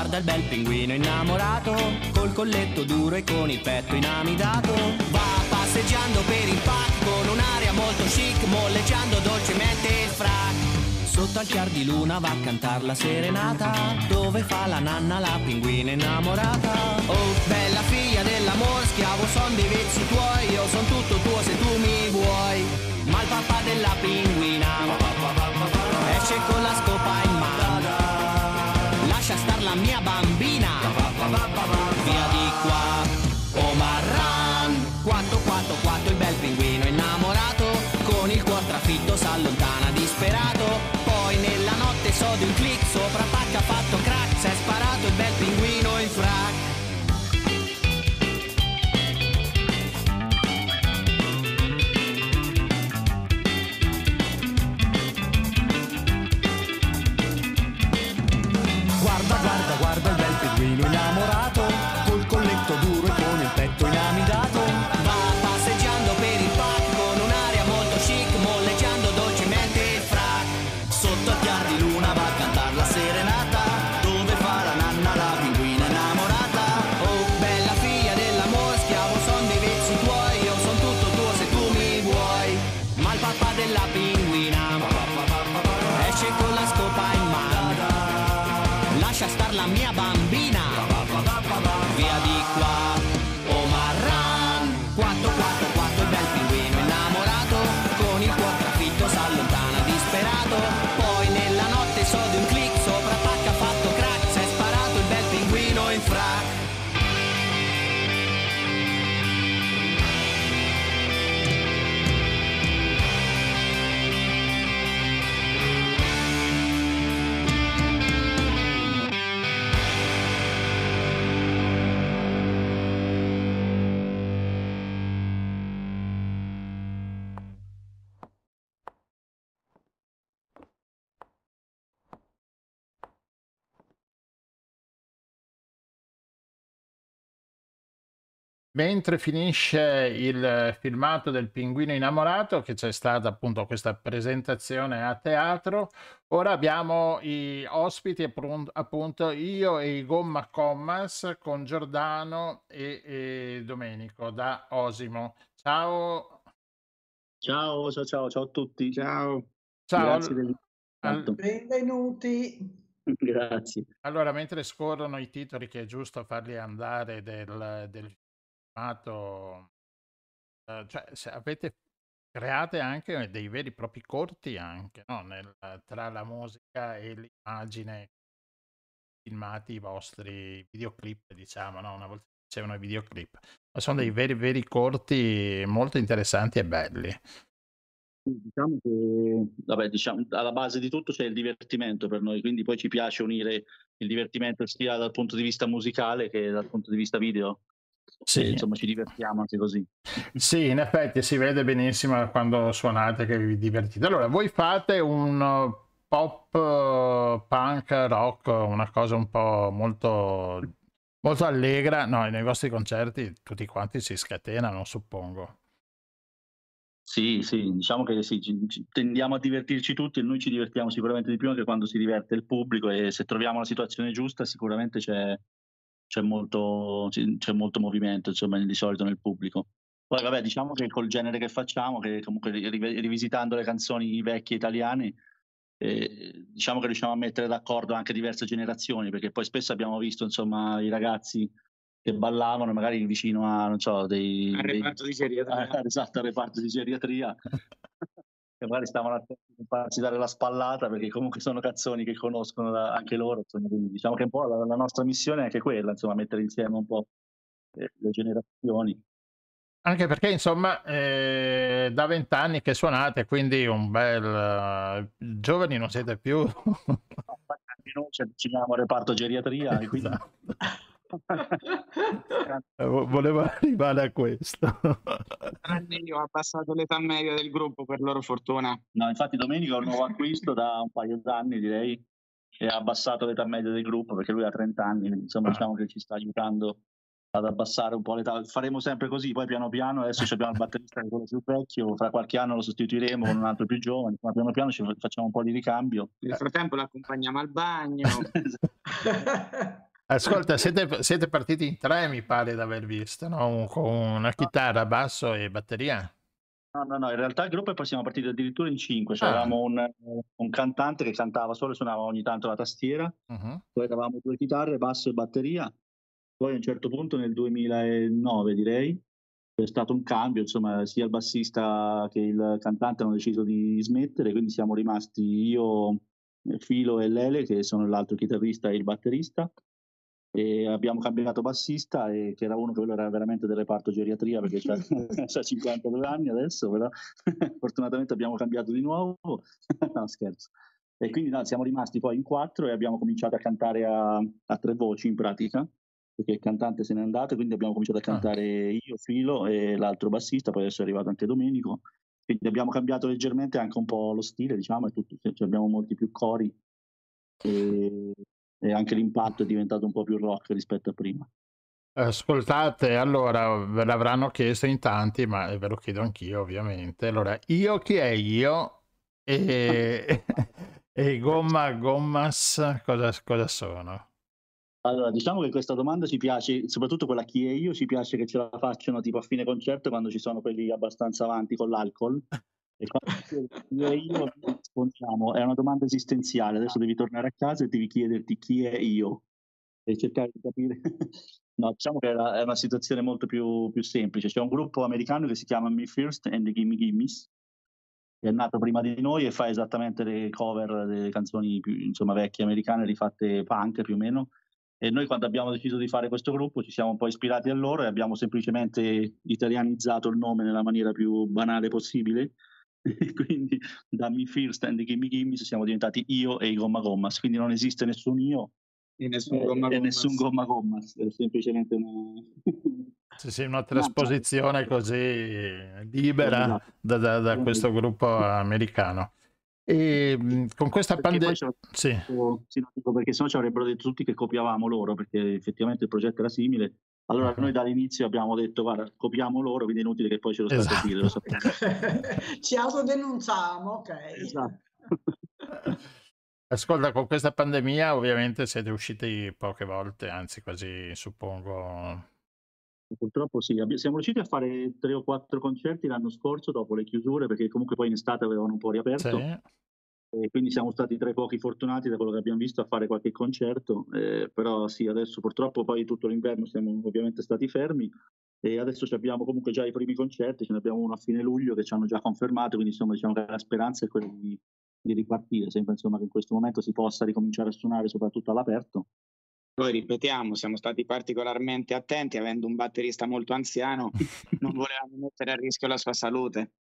Guarda, il bel pinguino innamorato, col colletto duro e con il petto inamidato. Va passeggiando per il parco con un'aria molto chic, molleggiando dolcemente il frac. Sotto al chiar di luna va a cantar la serenata, dove fa la nanna la pinguina innamorata. Oh, bella figlia dell'amor, schiavo son dei vezzi tuoi, io son tutto tuo se tu mi vuoi. Ma il papà della pinguina esce con la scopa mia bambina. Via di qua oh Marran 444 il bel pinguino innamorato. Con il cuor trafitto s'allontana disperato. Poi nella notte so di un click sopra pacca fatto crack s'è sparato il bel pinguino in frac Mentre finisce il filmato del pinguino innamorato, che c'è stata appunto questa presentazione a teatro, ora abbiamo i ospiti, appunto, appunto io e i Gomma Commas con Giordano e, e Domenico da Osimo. Ciao. Ciao, ciao, ciao, ciao a tutti. Ciao. Ciao. Grazie del- Al- Benvenuti. Grazie. Allora, mentre scorrono i titoli, che è giusto farli andare del, del filmato, eh, cioè se avete create anche dei veri e propri corti anche, no? Nel- tra la musica e l'immagine, filmati i vostri videoclip, diciamo, no? Una volta facevano i videoclip, ma sono dei veri veri corti molto interessanti e belli. Diciamo che, vabbè, diciamo, alla base di tutto c'è il divertimento per noi, quindi poi ci piace unire il divertimento sia dal punto di vista musicale che dal punto di vista video. Sì. Insomma, ci divertiamo anche così. Sì, in effetti si vede benissimo quando suonate che vi divertite. Allora, voi fate un uh, pop uh, punk rock, una cosa un po' molto, molto allegra. No, nei vostri concerti tutti quanti si scatenano, suppongo. Sì, sì, diciamo che sì, ci- ci- tendiamo a divertirci tutti e noi ci divertiamo sicuramente di più anche quando si diverte il pubblico e se troviamo la situazione giusta sicuramente c'è, c'è molto, c'è molto movimento insomma di solito nel pubblico. Poi vabbè diciamo che col genere che facciamo, che comunque ri- ri- rivisitando le canzoni vecchie italiane, eh, diciamo che riusciamo a mettere d'accordo anche diverse generazioni perché poi spesso abbiamo visto insomma i ragazzi che ballavano magari vicino a, non so, dei... Al dei- reparto di geriatria. Esatto, al reparto di geriatria. che magari stavano a farsi dare la spallata perché comunque sono canzoni che conoscono da- anche loro. insomma, quindi diciamo che un po' la, la nostra missione è anche quella, insomma, mettere insieme un po' eh, le generazioni. Anche perché, insomma, eh, da vent'anni che suonate, quindi un bel... eh, giovani non siete più. Noi ci avviciniamo al reparto geriatria e quindi... Eh, vo- Volevo arrivare a questo. Tranne io ho abbassato l'età media del gruppo per loro fortuna. No, infatti Domenico è un nuovo acquisto da un paio d'anni, direi, e ha abbassato l'età media del gruppo perché lui ha 30 anni, insomma diciamo che ci sta aiutando ad abbassare un po' l'età. Faremo sempre così, poi piano piano, adesso ci abbiamo il batterista che è quello più vecchio, fra qualche anno lo sostituiremo con un altro più giovane, ma piano piano ci facciamo un po' di ricambio. Nel frattempo l'accompagniamo al bagno. Ascolta, siete, siete partiti in tre, mi pare di aver visto, no? Con una chitarra, basso e batteria. No, no, no, in realtà il gruppo è poi siamo partiti addirittura in cinque, cioè Ah. avevamo un, un cantante che cantava solo e suonava ogni tanto la tastiera, Mhm. poi eravamo due chitarre, basso e batteria, poi a un certo punto nel 2009 direi c'è stato un cambio, insomma sia il bassista che il cantante hanno deciso di smettere, quindi siamo rimasti io, Filo e Lele che sono l'altro chitarrista e il batterista e abbiamo cambiato bassista e che era uno che era veramente del reparto geriatria perché c'ha 52 anni adesso però fortunatamente abbiamo cambiato di nuovo. No scherzo. E quindi no, siamo rimasti poi in quattro e abbiamo cominciato a cantare a, a tre voci in pratica perché il cantante se n'è andato quindi abbiamo cominciato a cantare io, Filo e l'altro bassista poi adesso è arrivato anche Domenico. Quindi abbiamo cambiato leggermente anche un po' lo stile diciamo e tutto, cioè abbiamo molti più cori. E, e anche l'impatto è diventato un po' più rock rispetto a prima. Ascoltate, allora ve l'avranno chiesto in tanti, ma ve lo chiedo anch'io, ovviamente. Allora, io chi è io? E, e Gomma Gommas cosa, cosa sono? Allora, diciamo che questa domanda ci piace, soprattutto quella chi è io, ci piace che ce la facciano tipo a fine concerto quando ci sono quelli abbastanza avanti con l'alcol. E quando chi è io rispondiamo, è una domanda esistenziale, adesso devi tornare a casa e devi chiederti chi è io e cercare di capire No, diciamo che è una, è una situazione molto più, più semplice. C'è un gruppo americano che si chiama Me First and the Gimme Gimmes, che è nato prima di noi e fa esattamente le cover delle canzoni più, insomma, vecchie americane rifatte punk più o meno. E noi quando abbiamo deciso di fare questo gruppo ci siamo un po' ispirati a loro e abbiamo semplicemente italianizzato il nome nella maniera più banale possibile. E quindi da Me First and the Gimme Gimmes siamo diventati io e i Gomma Gommas. Quindi non esiste nessun io E nessun eh, gomma e gommas. nessun Gomma Gommas, è semplicemente una... Sì, sì, una trasposizione così libera Esatto. da, da- da questo gruppo americano. E con questa pandemia... Sì, Sì, no, perché sennò ci avrebbero detto tutti che copiavamo loro, perché effettivamente il progetto era simile. Allora noi dall'inizio abbiamo detto, guarda, copiamo loro, quindi è inutile che poi ce lo state Esatto. a dire, lo sapete. Ci autodenunciamo, ok. Esatto. ascolta, con questa pandemia ovviamente siete usciti poche volte, anzi quasi suppongo... Purtroppo sì, siamo riusciti a fare tre o quattro concerti l'anno scorso dopo le chiusure, perché comunque poi in estate avevano un po' riaperto. Sì. E quindi siamo stati tra i pochi fortunati da quello che abbiamo visto a fare qualche concerto, eh, però sì, adesso purtroppo poi tutto l'inverno siamo ovviamente stati fermi e adesso abbiamo comunque già i primi concerti, ce ne abbiamo uno a fine luglio che ci hanno già confermato, quindi insomma diciamo che la speranza è quella di, di ripartire, sembra insomma che in questo momento si possa ricominciare a suonare soprattutto all'aperto. Poi ripetiamo, siamo stati particolarmente attenti, avendo un batterista molto anziano, non volevamo mettere a rischio la sua salute.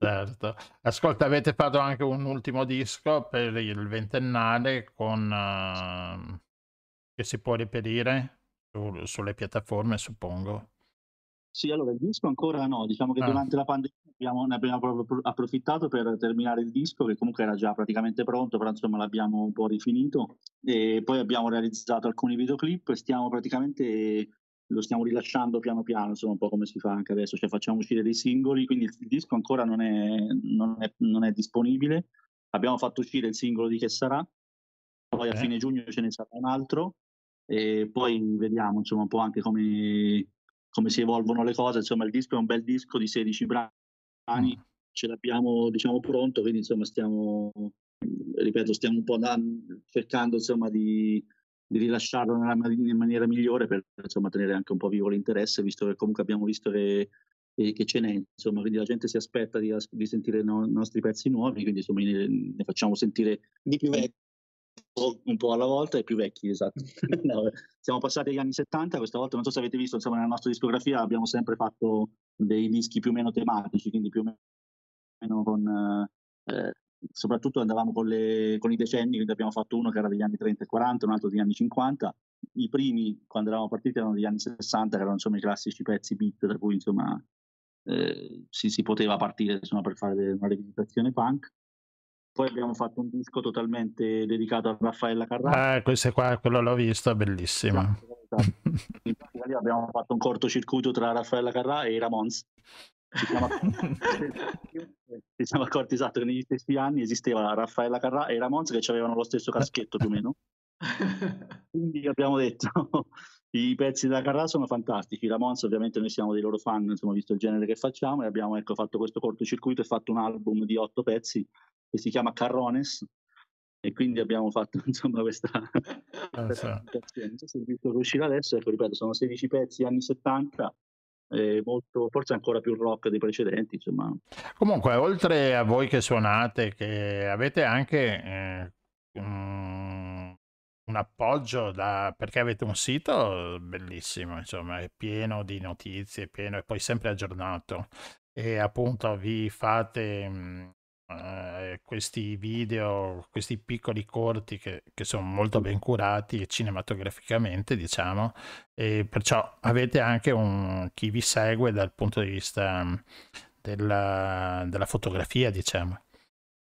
Certo. Ascolta, avete fatto anche un ultimo disco per il ventennale con, ehm, che si può reperire su- sulle piattaforme, suppongo. Sì, allora il disco ancora no, diciamo che Ah. durante la pandemia abbiamo- ne abbiamo proprio appro- approfittato per terminare il disco che comunque era già praticamente pronto, però insomma l'abbiamo un po' rifinito e poi abbiamo realizzato alcuni videoclip e stiamo praticamente lo stiamo rilasciando piano piano, insomma un po' come si fa anche adesso, cioè facciamo uscire dei singoli, quindi il disco ancora non è, non è- non è disponibile. Abbiamo fatto uscire il singolo di Che sarà, poi a Ok. fine giugno ce ne sarà un altro e poi vediamo insomma un po' anche come, come si evolvono le cose. Insomma, il disco è un bel disco di 16 brani, Mm. ce l'abbiamo diciamo pronto, quindi insomma stiamo, ripeto, stiamo un po' da- cercando insomma di, di rilasciarlo nella in maniera migliore per insomma tenere anche un po' vivo l'interesse, visto che comunque abbiamo visto che, che- ce n'è, insomma, quindi la gente si aspetta di, di sentire i no- i nostri pezzi nuovi, quindi insomma ne, ne facciamo sentire Di più vecchio. po- un po' alla volta e più vecchi, esatto. No, siamo passati agli anni 70, questa volta non so se avete visto, insomma, nella nostra discografia abbiamo sempre fatto dei dischi più o meno tematici, quindi più o meno con... eh, soprattutto andavamo con, le- con i decenni, quindi abbiamo fatto uno che era degli anni 30 e 40, un altro degli anni 50. I primi, quando eravamo partiti, erano degli anni 60, che erano insomma i classici pezzi beat, da cui insomma eh, si, si poteva partire insomma, per fare una rivisitazione punk. Poi abbiamo fatto un disco totalmente dedicato a Raffaella Carrà. Ah, questo qua, quello l'ho visto, bellissimo. Esatto, In pratica lì abbiamo fatto un cortocircuito tra Raffaella Carrà e i Ramones. Ci siamo, ci siamo accorti esatto che negli stessi anni esisteva Raffaella Carrà e i Ramones che avevano lo stesso caschetto più o meno. Quindi abbiamo detto i pezzi della Carrà sono fantastici, i Ramones ovviamente noi siamo dei loro fan, insomma, visto il genere che facciamo e abbiamo ecco, fatto questo cortocircuito e fatto un album di otto pezzi che si chiama Carrones e quindi abbiamo fatto insomma questa Eh, sì. presentazione. Non so se il disco che uscirà adesso, ecco, ripeto, sono 16 pezzi anni 70, eh, molto, forse ancora più rock dei precedenti, insomma. Comunque, oltre a voi che suonate, che avete anche eh, un, appoggio da, perché avete un sito bellissimo, insomma, è pieno di notizie, pieno e poi sempre aggiornato. E appunto vi fate mh, eh, questi video, questi piccoli corti che, che sono molto ben curati cinematograficamente, diciamo, e perciò avete anche un, chi vi segue dal punto di vista mh, della, della fotografia, diciamo.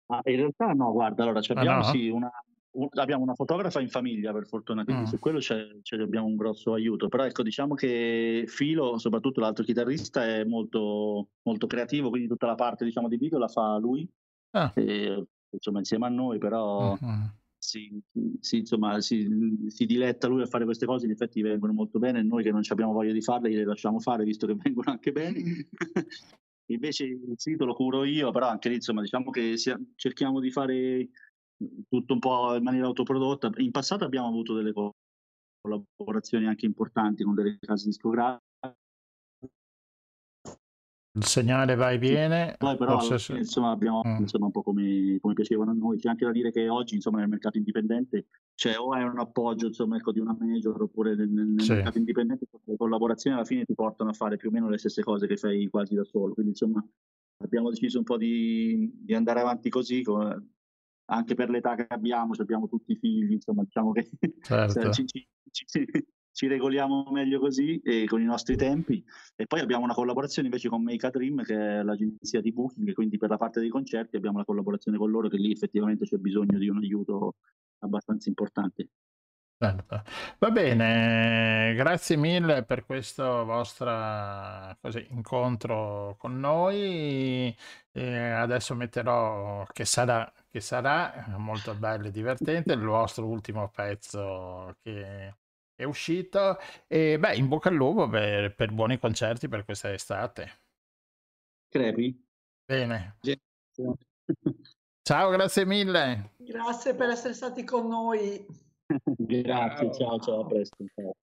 Ah, in realtà no, guarda, allora ci Ah, abbiamo, no? sì, una, un- abbiamo una fotografa in famiglia per fortuna, quindi Mm. su quello c'è, c'è- abbiamo un grosso aiuto, però ecco diciamo che Filo, soprattutto l'altro chitarrista, è molto, molto creativo, quindi tutta la parte diciamo di video la fa lui, Ah. e, insomma insieme a noi, però... Mhm. si, si- insomma, si, si diletta lui a fare queste cose, in effetti vengono molto bene, noi che non abbiamo voglia di farle le lasciamo fare, visto che vengono anche bene. Invece il sito lo curo io, però anche lì insomma diciamo che sia- cerchiamo di fare tutto un po' in maniera autoprodotta. In passato abbiamo avuto delle co- collaborazioni anche importanti con delle case discografiche. Il segnale va e viene, Poi però se- insomma, abbiamo Mm. insomma, un po' come, come piacevano a noi. C'è anche da dire che oggi insomma, nel mercato indipendente c'è o è un appoggio insomma, ecco, di una major oppure nel, nel- Sì. mercato indipendente le collaborazioni alla fine ti portano a fare più o meno le stesse cose che fai quasi da solo. Quindi insomma abbiamo deciso un po' di, di andare avanti così, con- anche per l'età che abbiamo, se abbiamo tutti i figli, insomma diciamo che Certo. ci, ci- ci- ci regoliamo meglio così e con i nostri tempi. E poi abbiamo una collaborazione invece con Make a Dream, che è l'agenzia di booking, quindi per la parte dei concerti abbiamo la collaborazione con loro, che lì effettivamente c'è bisogno di un aiuto abbastanza importante. Certo. Va bene, grazie mille per questo vostro così, incontro con noi. E adesso metterò che sarà, che sarà molto bello e divertente il vostro ultimo pezzo che è uscito. E beh, in bocca al lupo per, per buoni concerti per questa estate. Crepi? Bene. Ciao, grazie mille. Grazie per essere stati con noi. Grazie, ciao, ciao, a presto. ciao.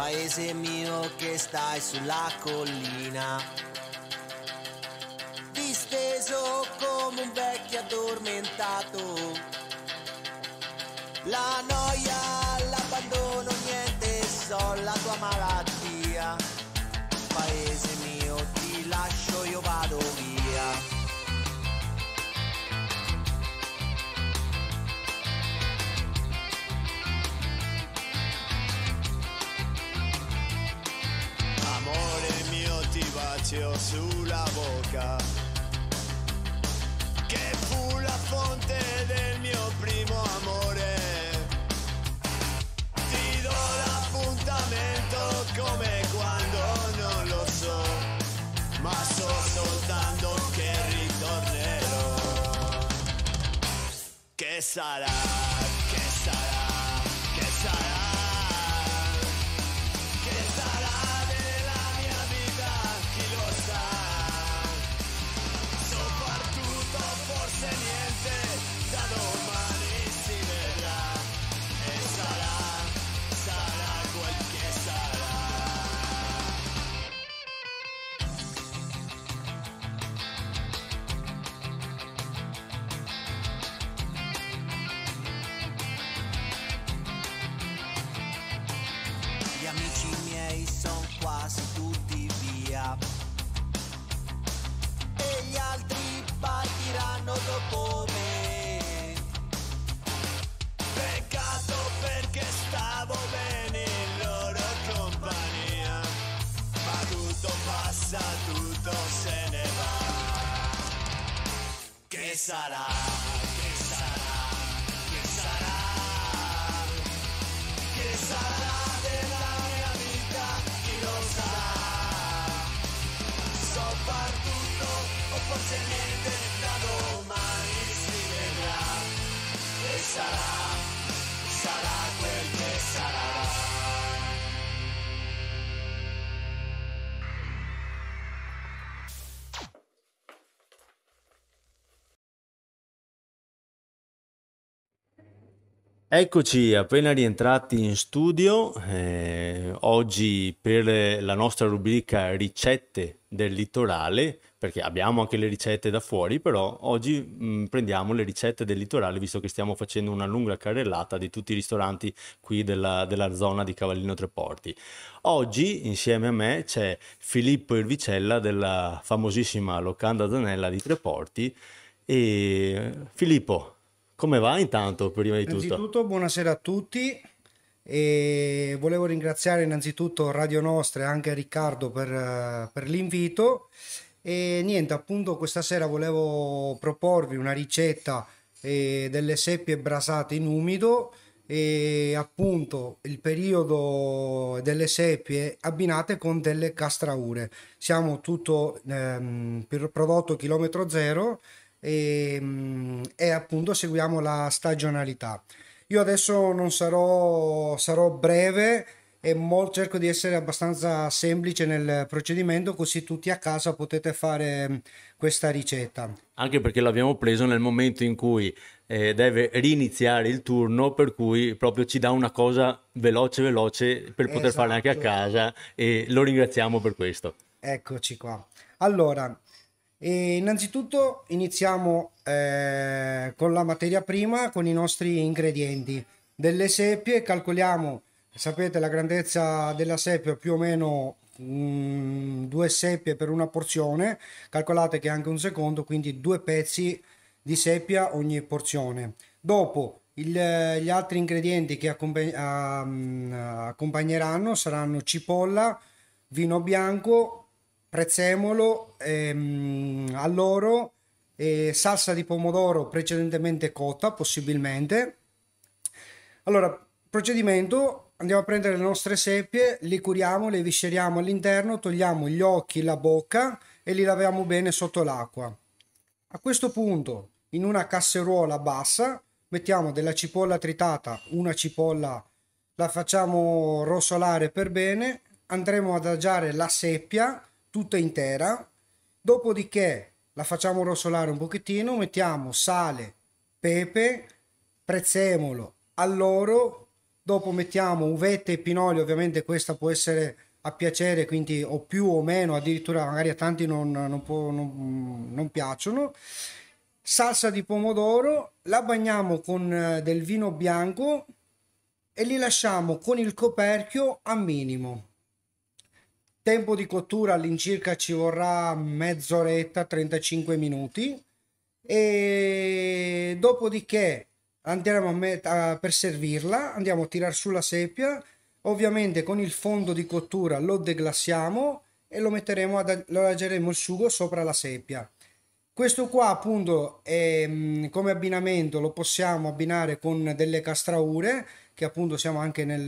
Paese mio che stai sulla collina, disteso come un vecchio addormentato. La noia, l'abbandono, niente, so la tua malattia. Bacio sulla bocca Che fu la fonte del mio primo amore. Ti do l'appuntamento come quando non lo so. Ma so soltanto che ritornerò Che sarà, Eccoci appena rientrati in studio, eh, oggi per la nostra rubrica ricette del litorale, perché abbiamo anche le ricette da fuori, però oggi mh, prendiamo le ricette del litorale, visto che stiamo facendo una lunga carrellata di tutti i ristoranti qui della, della zona di Cavallino Treporti. Oggi insieme a me c'è Filippo Irvicella della famosissima Locanda Zanella di Treporti e Filippo, come va intanto prima di tutto? Innanzitutto buonasera a tutti. E volevo ringraziare innanzitutto Radio Nostra e anche Riccardo per, per l'invito. E niente appunto questa sera volevo proporvi una ricetta eh, delle seppie brasate in umido. E appunto il periodo delle seppie abbinate con delle castraure. Siamo tutto ehm, prodotto chilometro zero e, mm, e appunto seguiamo la stagionalità. Io adesso non sarò, sarò breve e mol- cerco di essere abbastanza semplice nel procedimento così tutti a casa potete fare mm, questa ricetta. Anche perché l'abbiamo preso nel momento in cui eh, deve riniziare il turno, per cui proprio ci dà una cosa veloce veloce per poter farla anche a Esatto. casa e lo ringraziamo per questo. Eccoci qua. Allora, eh, innanzitutto iniziamo eh, con la materia prima, con i nostri ingredienti. Delle seppie, calcoliamo, sapete la grandezza della seppia più o meno mm, due seppie per una porzione, calcolate che è anche un secondo, quindi due pezzi di seppia ogni porzione. Dopo il- gli altri ingredienti che ah, mm, accompagneranno saranno cipolla, vino bianco, prezzemolo, ehm, alloro, e salsa di pomodoro precedentemente cotta, possibilmente. Allora, procedimento, andiamo a prendere le nostre seppie, li curiamo, le visceriamo all'interno, togliamo gli occhi, la bocca e li laviamo bene sotto l'acqua. A questo punto, in una casseruola bassa, mettiamo della cipolla tritata, una cipolla la facciamo rosolare per bene, andremo ad adagiare la seppia tutta intera, dopodiché la facciamo rosolare un pochettino, mettiamo sale, pepe, prezzemolo, alloro, dopo mettiamo uvette e pinoli, ovviamente questa può essere a piacere, quindi o più o meno, addirittura magari a tanti non, non può- non- non piacciono. Salsa di pomodoro, la bagniamo con eh, del vino bianco e li lasciamo con il coperchio a minimo. Tempo di cottura all'incirca ci vorrà mezz'oretta, 35 minuti e dopodiché andremo a met- a- per servirla, andiamo a tirar su la seppia, ovviamente con il fondo di cottura lo deglassiamo e lo metteremo ad, lo adageremo il sugo sopra la seppia. Questo qua appunto è, mh, come abbinamento lo possiamo abbinare con delle castraure che appunto siamo anche nel,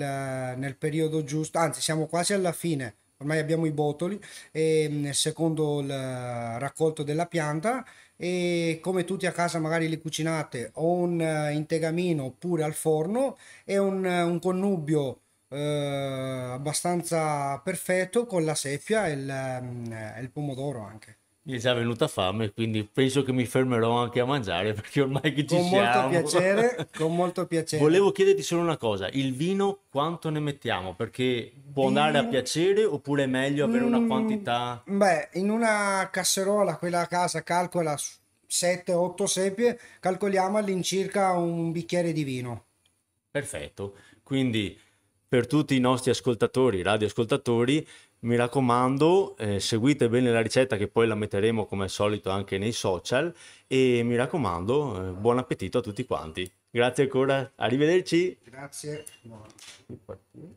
nel periodo giusto, anzi siamo quasi alla fine, ormai abbiamo i botoli e, mh, secondo il raccolto della pianta e come tutti a casa magari li cucinate o un eh, in tegamino oppure al forno è un, un connubio eh, abbastanza perfetto con la seppia e il, mm, e il pomodoro anche. Mi è già venuta fame, quindi penso che mi fermerò anche a mangiare perché ormai che ci Con molto siamo. piacere, con molto piacere. Volevo chiederti solo una cosa, il vino quanto ne mettiamo? Perché può andare a Vino- piacere oppure è meglio avere una Mm, quantità? Beh, in una casseruola, quella a casa calcola 7-8 seppie, calcoliamo all'incirca un bicchiere di vino. Perfetto. Quindi per tutti i nostri ascoltatori, radioascoltatori, mi raccomando, eh, seguite bene la ricetta che poi la metteremo come al solito anche nei social e mi raccomando, eh, buon appetito a tutti quanti. Grazie ancora, arrivederci. Grazie. Io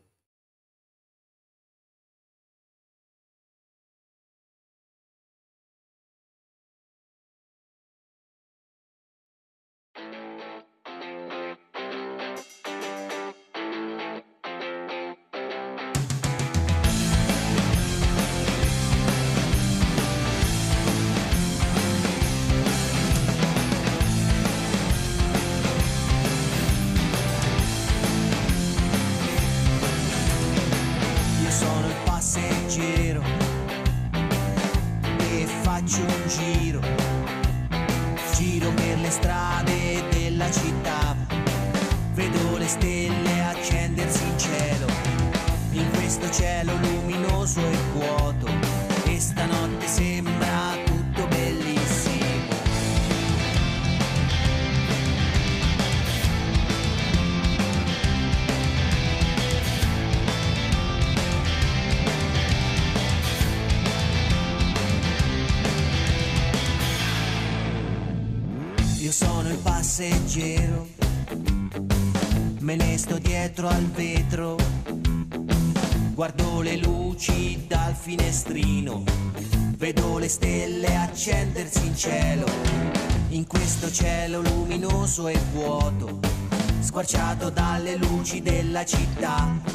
della città,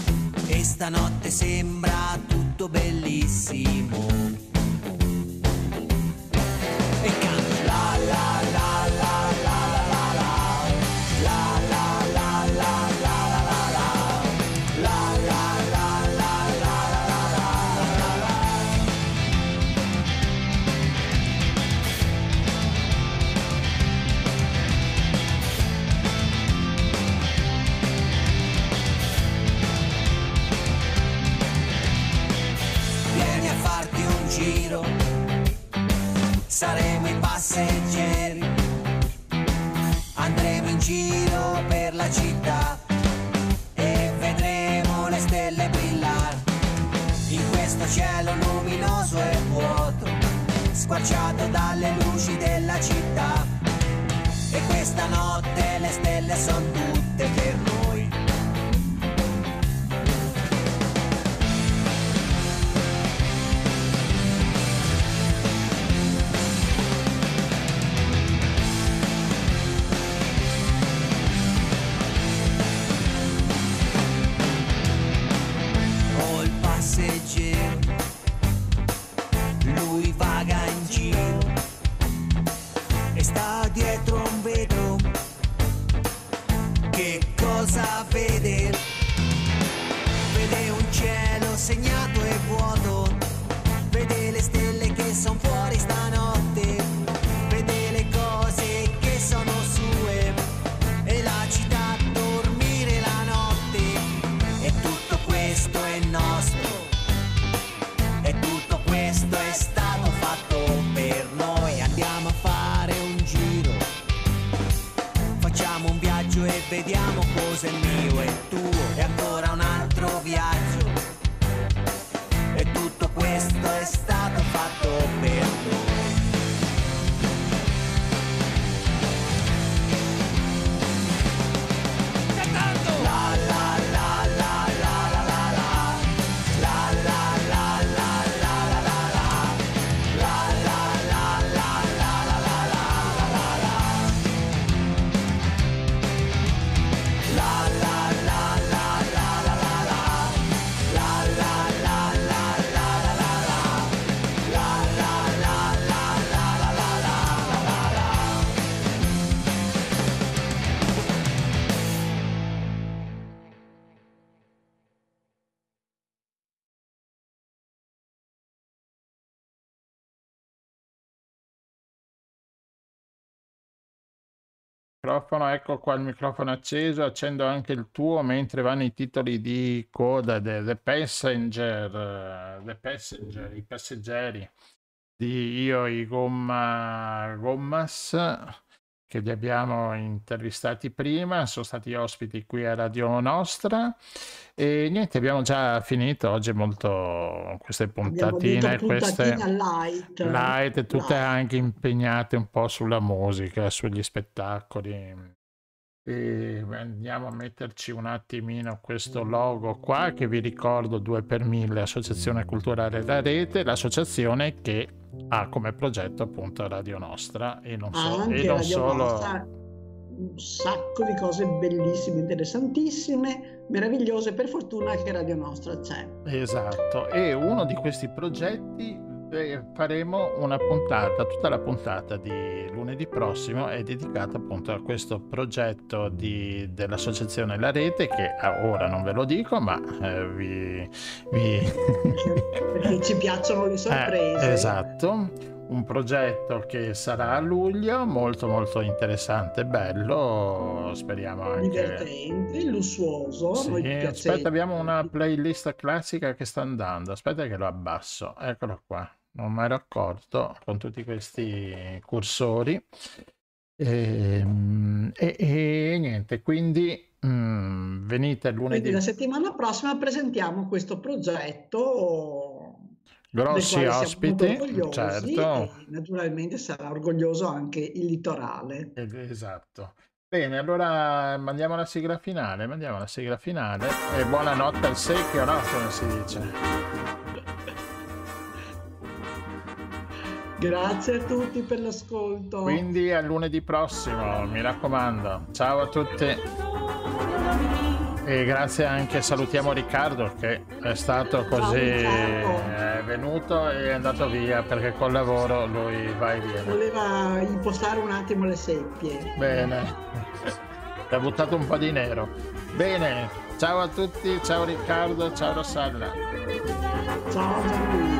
Microfono, ecco qua il microfono acceso, accendo anche il tuo mentre vanno i titoli di coda, The, The Passenger, The Passenger, i passeggeri di Io e Gomma Gommas, che li abbiamo intervistati prima, sono stati ospiti qui a Radio Nostra e niente, abbiamo già finito oggi molto queste puntatine, queste light. light, tutte Light. anche impegnate un po' sulla musica, sugli spettacoli. E andiamo a metterci un attimino questo logo qua che vi ricordo 2 per 1000 Associazione Culturale La Rete, l'associazione che ha come progetto appunto Radio Nostra e non, so- Anche e non solo Nostra, un sacco di cose bellissime, interessantissime, meravigliose. Per fortuna che Radio Nostra c'è. Esatto, e uno di questi progetti faremo una puntata, tutta la puntata di lunedì prossimo è dedicata appunto a questo progetto di- dell'associazione La Rete che ora non ve lo dico ma eh, vi... vi... Perché ci piacciono le sorprese. Eh, esatto, un progetto che sarà a luglio, molto molto interessante, bello, speriamo anche... Divertente, lussuoso. Sì, aspetta, abbiamo una playlist classica che sta andando. Aspetta che lo abbasso. Eccolo qua. Non mi ero accorto con tutti questi cursori. Ehm, E, e niente, quindi mm, venite Quindi lunedì. la settimana prossima presentiamo questo progetto Grossi ospiti, certo. e naturalmente sarà orgoglioso anche il litorale. Esatto. Bene, allora mandiamo la sigla finale, mandiamo la sigla finale e buonanotte al secchio, no? Come si dice. Grazie a tutti per l'ascolto. Quindi a lunedì prossimo, mi raccomando. Ciao a tutti. E grazie anche, salutiamo Riccardo che è stato così, è venuto e è andato via perché col lavoro lui va e viene. Voleva impostare un attimo le seppie. Bene, ti ha buttato un po' di nero. Bene, ciao a tutti, ciao Riccardo, ciao Rossella. Ciao Gianluigi.